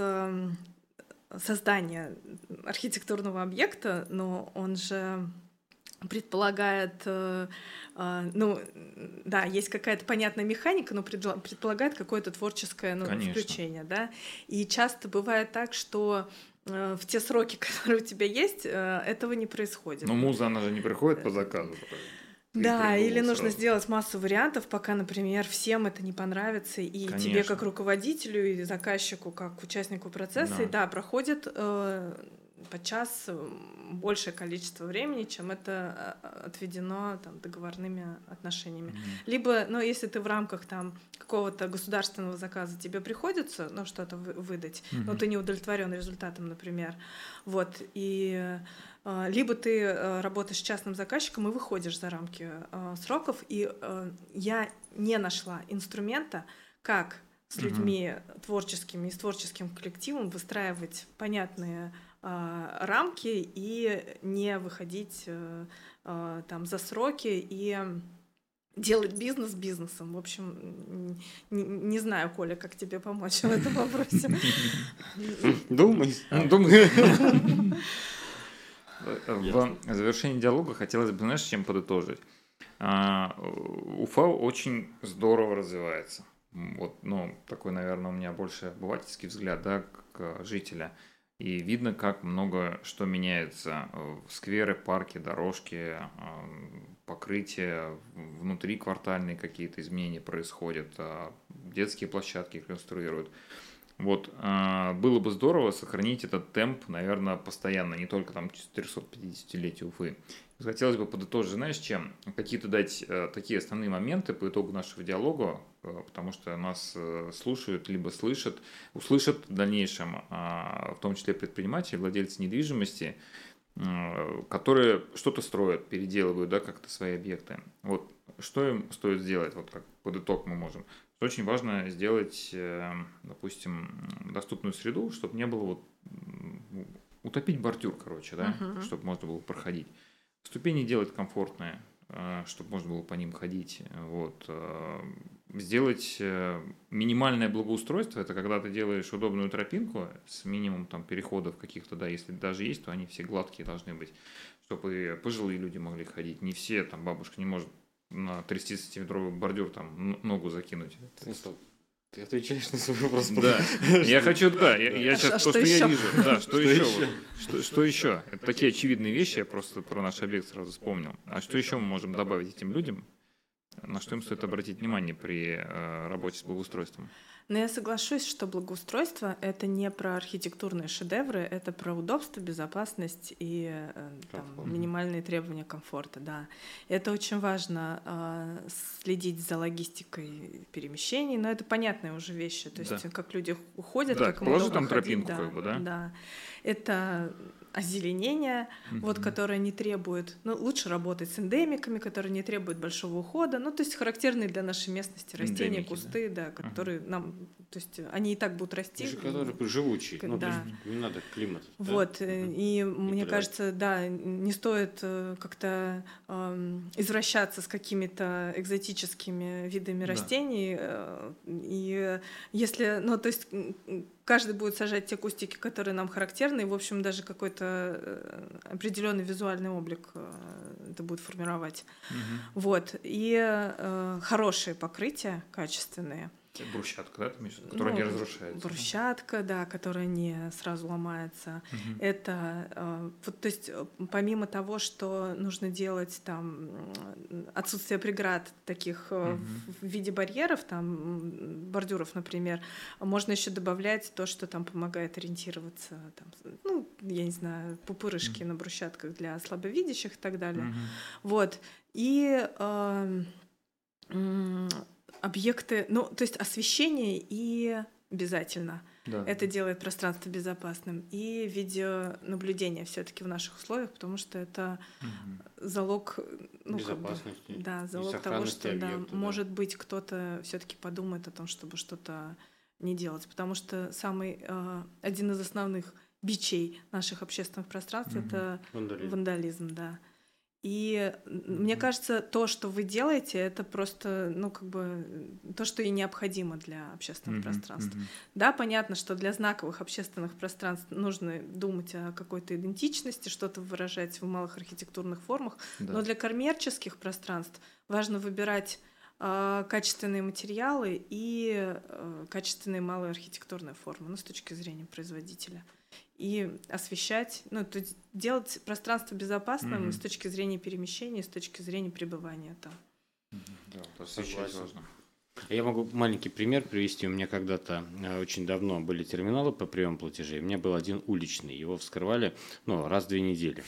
создания архитектурного объекта, но он же предполагает, э, э, ну, да, есть какая-то понятная механика, но предполагает какое-то творческое ну, включение, да. И часто бывает так, что э, в те сроки, которые у тебя есть, этого не происходит.
Но муза, она же не приходит по заказу.
Да, или нужно сразу. сделать массу вариантов, пока, например, всем это не понравится, и Конечно. тебе как руководителю, и заказчику, как участнику процесса, да, и, да проходит э, подчас большее количество времени, чем это э, отведено там, договорными отношениями. Mm-hmm. Либо, ну, если ты в рамках там какого-то государственного заказа тебе приходится, ну, что-то выдать, mm-hmm. но ты не удовлетворен результатом, например, вот, и либо ты э, работаешь с частным заказчиком и выходишь за рамки э, сроков, и э, я не нашла инструмента, как с людьми угу. творческими и с творческим коллективом выстраивать понятные а, рамки и не выходить там за сроки и делать бизнес бизнесом. В общем, не, не знаю, Коля, как тебе помочь в этом вопросе.
Думай. Думай.
В завершении диалога хотелось бы, знаешь, чем подытожить. А, Уфа очень здорово развивается. Вот, ну, такой, наверное, у меня больше обывательский взгляд, да, как жителя. И видно, как много что меняется. Скверы, парки, дорожки, а, покрытия, внутри квартальные какие-то изменения происходят, а, детские площадки конструируют. Вот, э, было бы здорово сохранить этот темп, наверное, постоянно, не только там 450-летию Уфы. Хотелось бы подытожить, знаешь, чем? Какие-то дать э, такие основные моменты по итогу нашего диалога, э, потому что нас э, слушают, либо слышат, услышат в дальнейшем, э, в том числе предприниматели, владельцы недвижимости, которые что-то строят, переделывают, да, как-то свои объекты. Вот, что им стоит сделать, вот как под итог мы можем очень важно сделать, э, допустим, доступную среду, чтобы не было вот утопить бордюр, короче, да, uh-huh. чтобы можно было проходить. Ступени делать комфортные, э, чтобы можно было по ним ходить. Вот. Э, сделать э, минимальное благоустройство, это когда ты делаешь удобную тропинку с минимум там переходов каких-то, да, если даже есть, то они все гладкие должны быть, чтобы пожилые люди могли ходить. Не все, там бабушка не может на 30-сантиметровый бордюр там ногу закинуть.
Ты отвечаешь на свой вопрос.
Да. Я хочу, да, я, я сейчас а то, что, что я вижу. Да, что, что еще? еще? Что, что еще? Это такие очевидные вещи, я просто про наш объект сразу вспомнил. А что еще мы можем добавить этим людям, на что им стоит обратить внимание при э, работе с благоустройством?
Но я соглашусь, что благоустройство — это не про архитектурные шедевры, это про удобство, безопасность и э, там, минимальные требования комфорта, да. Это очень важно э, следить за логистикой перемещений, но это понятные уже вещи, то есть да. как люди уходят,
да,
как
им удобно там ходить, тропинку, да, как бы, да?
Да. Это озеленения, mm-hmm. вот, которое не требует, ну, лучше работать с эндемиками, которые не требуют большого ухода, ну, то есть характерные для нашей местности растения, Эндемики, кусты, да, да которые uh-huh. нам, то есть они и так будут расти.
Которые живучие, ну, да. не надо климат.
Вот, да? Э, и, и мне кажется, да, не стоит э, как-то э, извращаться с какими-то экзотическими видами да. растений, э, и если, ну, то есть каждый будет сажать те кустики, которые нам характерны, и, в общем, даже какой-то э, определенный визуальный облик э, это будет формировать. Угу. Вот. И э, хорошие покрытия, качественные –
Брусчатка, да, ты которая ну, не разрушается?
Брусчатка, да, которая не сразу ломается. Угу. Это, э, вот, то есть, э, помимо того, что нужно делать там отсутствие преград таких угу. в виде барьеров, там бордюров, например, можно еще добавлять то, что там помогает ориентироваться, там, ну, я не знаю, пупырышки угу. на брусчатках для слабовидящих и так далее. Угу. Вот. И э, объекты, ну, то есть освещение и обязательно. Да. Это делает пространство безопасным. И видеонаблюдение все-таки в наших условиях, потому что это угу. залог
ну, безопасности.
Как бы, да, залог того, что объекта, да, да. может быть кто-то все-таки подумает о том, чтобы что-то не делать. Потому что самый э, один из основных бичей наших общественных пространств угу. это вандализм. вандализм, да. И мне кажется, то, что вы делаете, это просто, ну, как бы, то, что и необходимо для общественных mm-hmm, пространств. Mm-hmm. Да, понятно, что для знаковых общественных пространств нужно думать о какой-то идентичности, что-то выражать в малых архитектурных формах, да. но для коммерческих пространств важно выбирать э, качественные материалы и э, качественные малые архитектурные формы, ну, с точки зрения производителя и освещать, ну, то есть делать пространство безопасным mm-hmm. с точки зрения перемещения, с точки зрения пребывания там.
Да, освещать важно. Я могу маленький пример привести. У меня когда-то э, очень давно были терминалы по приему платежей. У меня был один уличный. Его вскрывали ну, раз в две недели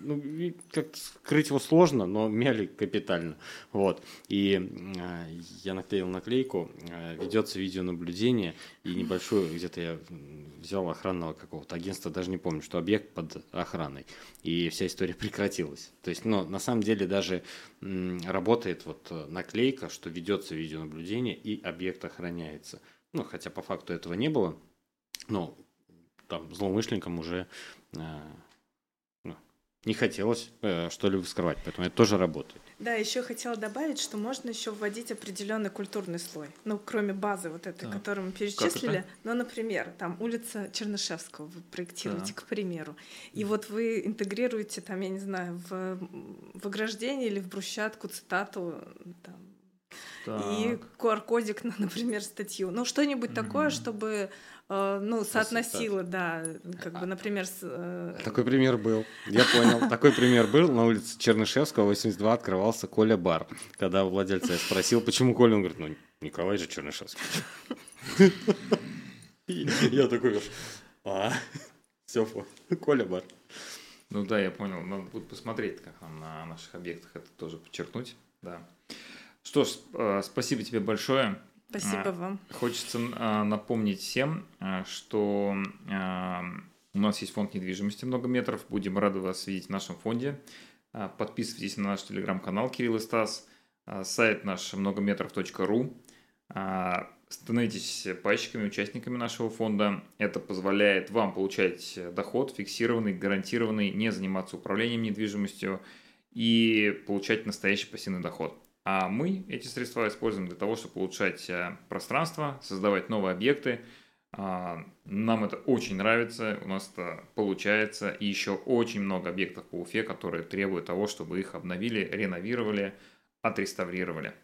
ну, как скрыть его сложно, но мяли капитально. Вот. И э, я наклеил наклейку, э, ведется видеонаблюдение, и небольшую, где-то я взял охранного какого-то агентства, даже не помню, что объект под охраной. И вся история прекратилась. То есть, но на самом деле даже м, работает вот наклейка, что ведется видеонаблюдение и объект охраняется. Ну, хотя по факту этого не было, но там злоумышленникам уже э, не хотелось э, что-либо скрывать, поэтому это тоже работает.
Да, еще хотела добавить, что можно еще вводить определенный культурный слой. Ну, кроме базы вот этой, да. которую мы перечислили. Ну, например, там улица Чернышевского вы проектируете, да. к примеру. И вот вы интегрируете там, я не знаю, в, в ограждение или в брусчатку цитату там, так. и QR-кодик на, например, статью. Ну, что-нибудь mm-hmm. такое, чтобы ну, соотносила, да, как бы, например... С,
э, Такой пример был, я понял. Такой пример был. На улице Чернышевского, 82, открывался Коля Бар. Когда у владельца я спросил, почему Коля, он говорит, ну, Николай же Чернышевский. Я такой, а, все, Коля Бар.
Ну да, я понял. Надо будет посмотреть, как нам на наших объектах это тоже подчеркнуть. Да. Что ж, э, спасибо тебе большое.
Спасибо вам.
Хочется а, напомнить всем, а, что а, у нас есть фонд недвижимости много метров. Будем рады вас видеть в нашем фонде. Подписывайтесь на наш телеграм-канал Кирилл и Стас, сайт наш многометров.ру. Становитесь пайщиками, участниками нашего фонда. Это позволяет вам получать доход фиксированный, гарантированный, не заниматься управлением недвижимостью и получать настоящий пассивный доход. А мы эти средства используем для того, чтобы улучшать э, пространство, создавать новые объекты. А, нам это очень нравится, у нас это получается. И еще очень много объектов по Уфе, которые требуют того, чтобы их обновили, реновировали, отреставрировали.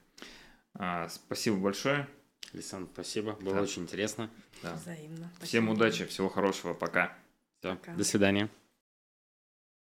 А, спасибо большое.
Александр, спасибо. Было да. очень интересно.
Да. Взаимно.
Спасибо. Всем удачи, всего хорошего. Пока.
Все. Пока. До свидания.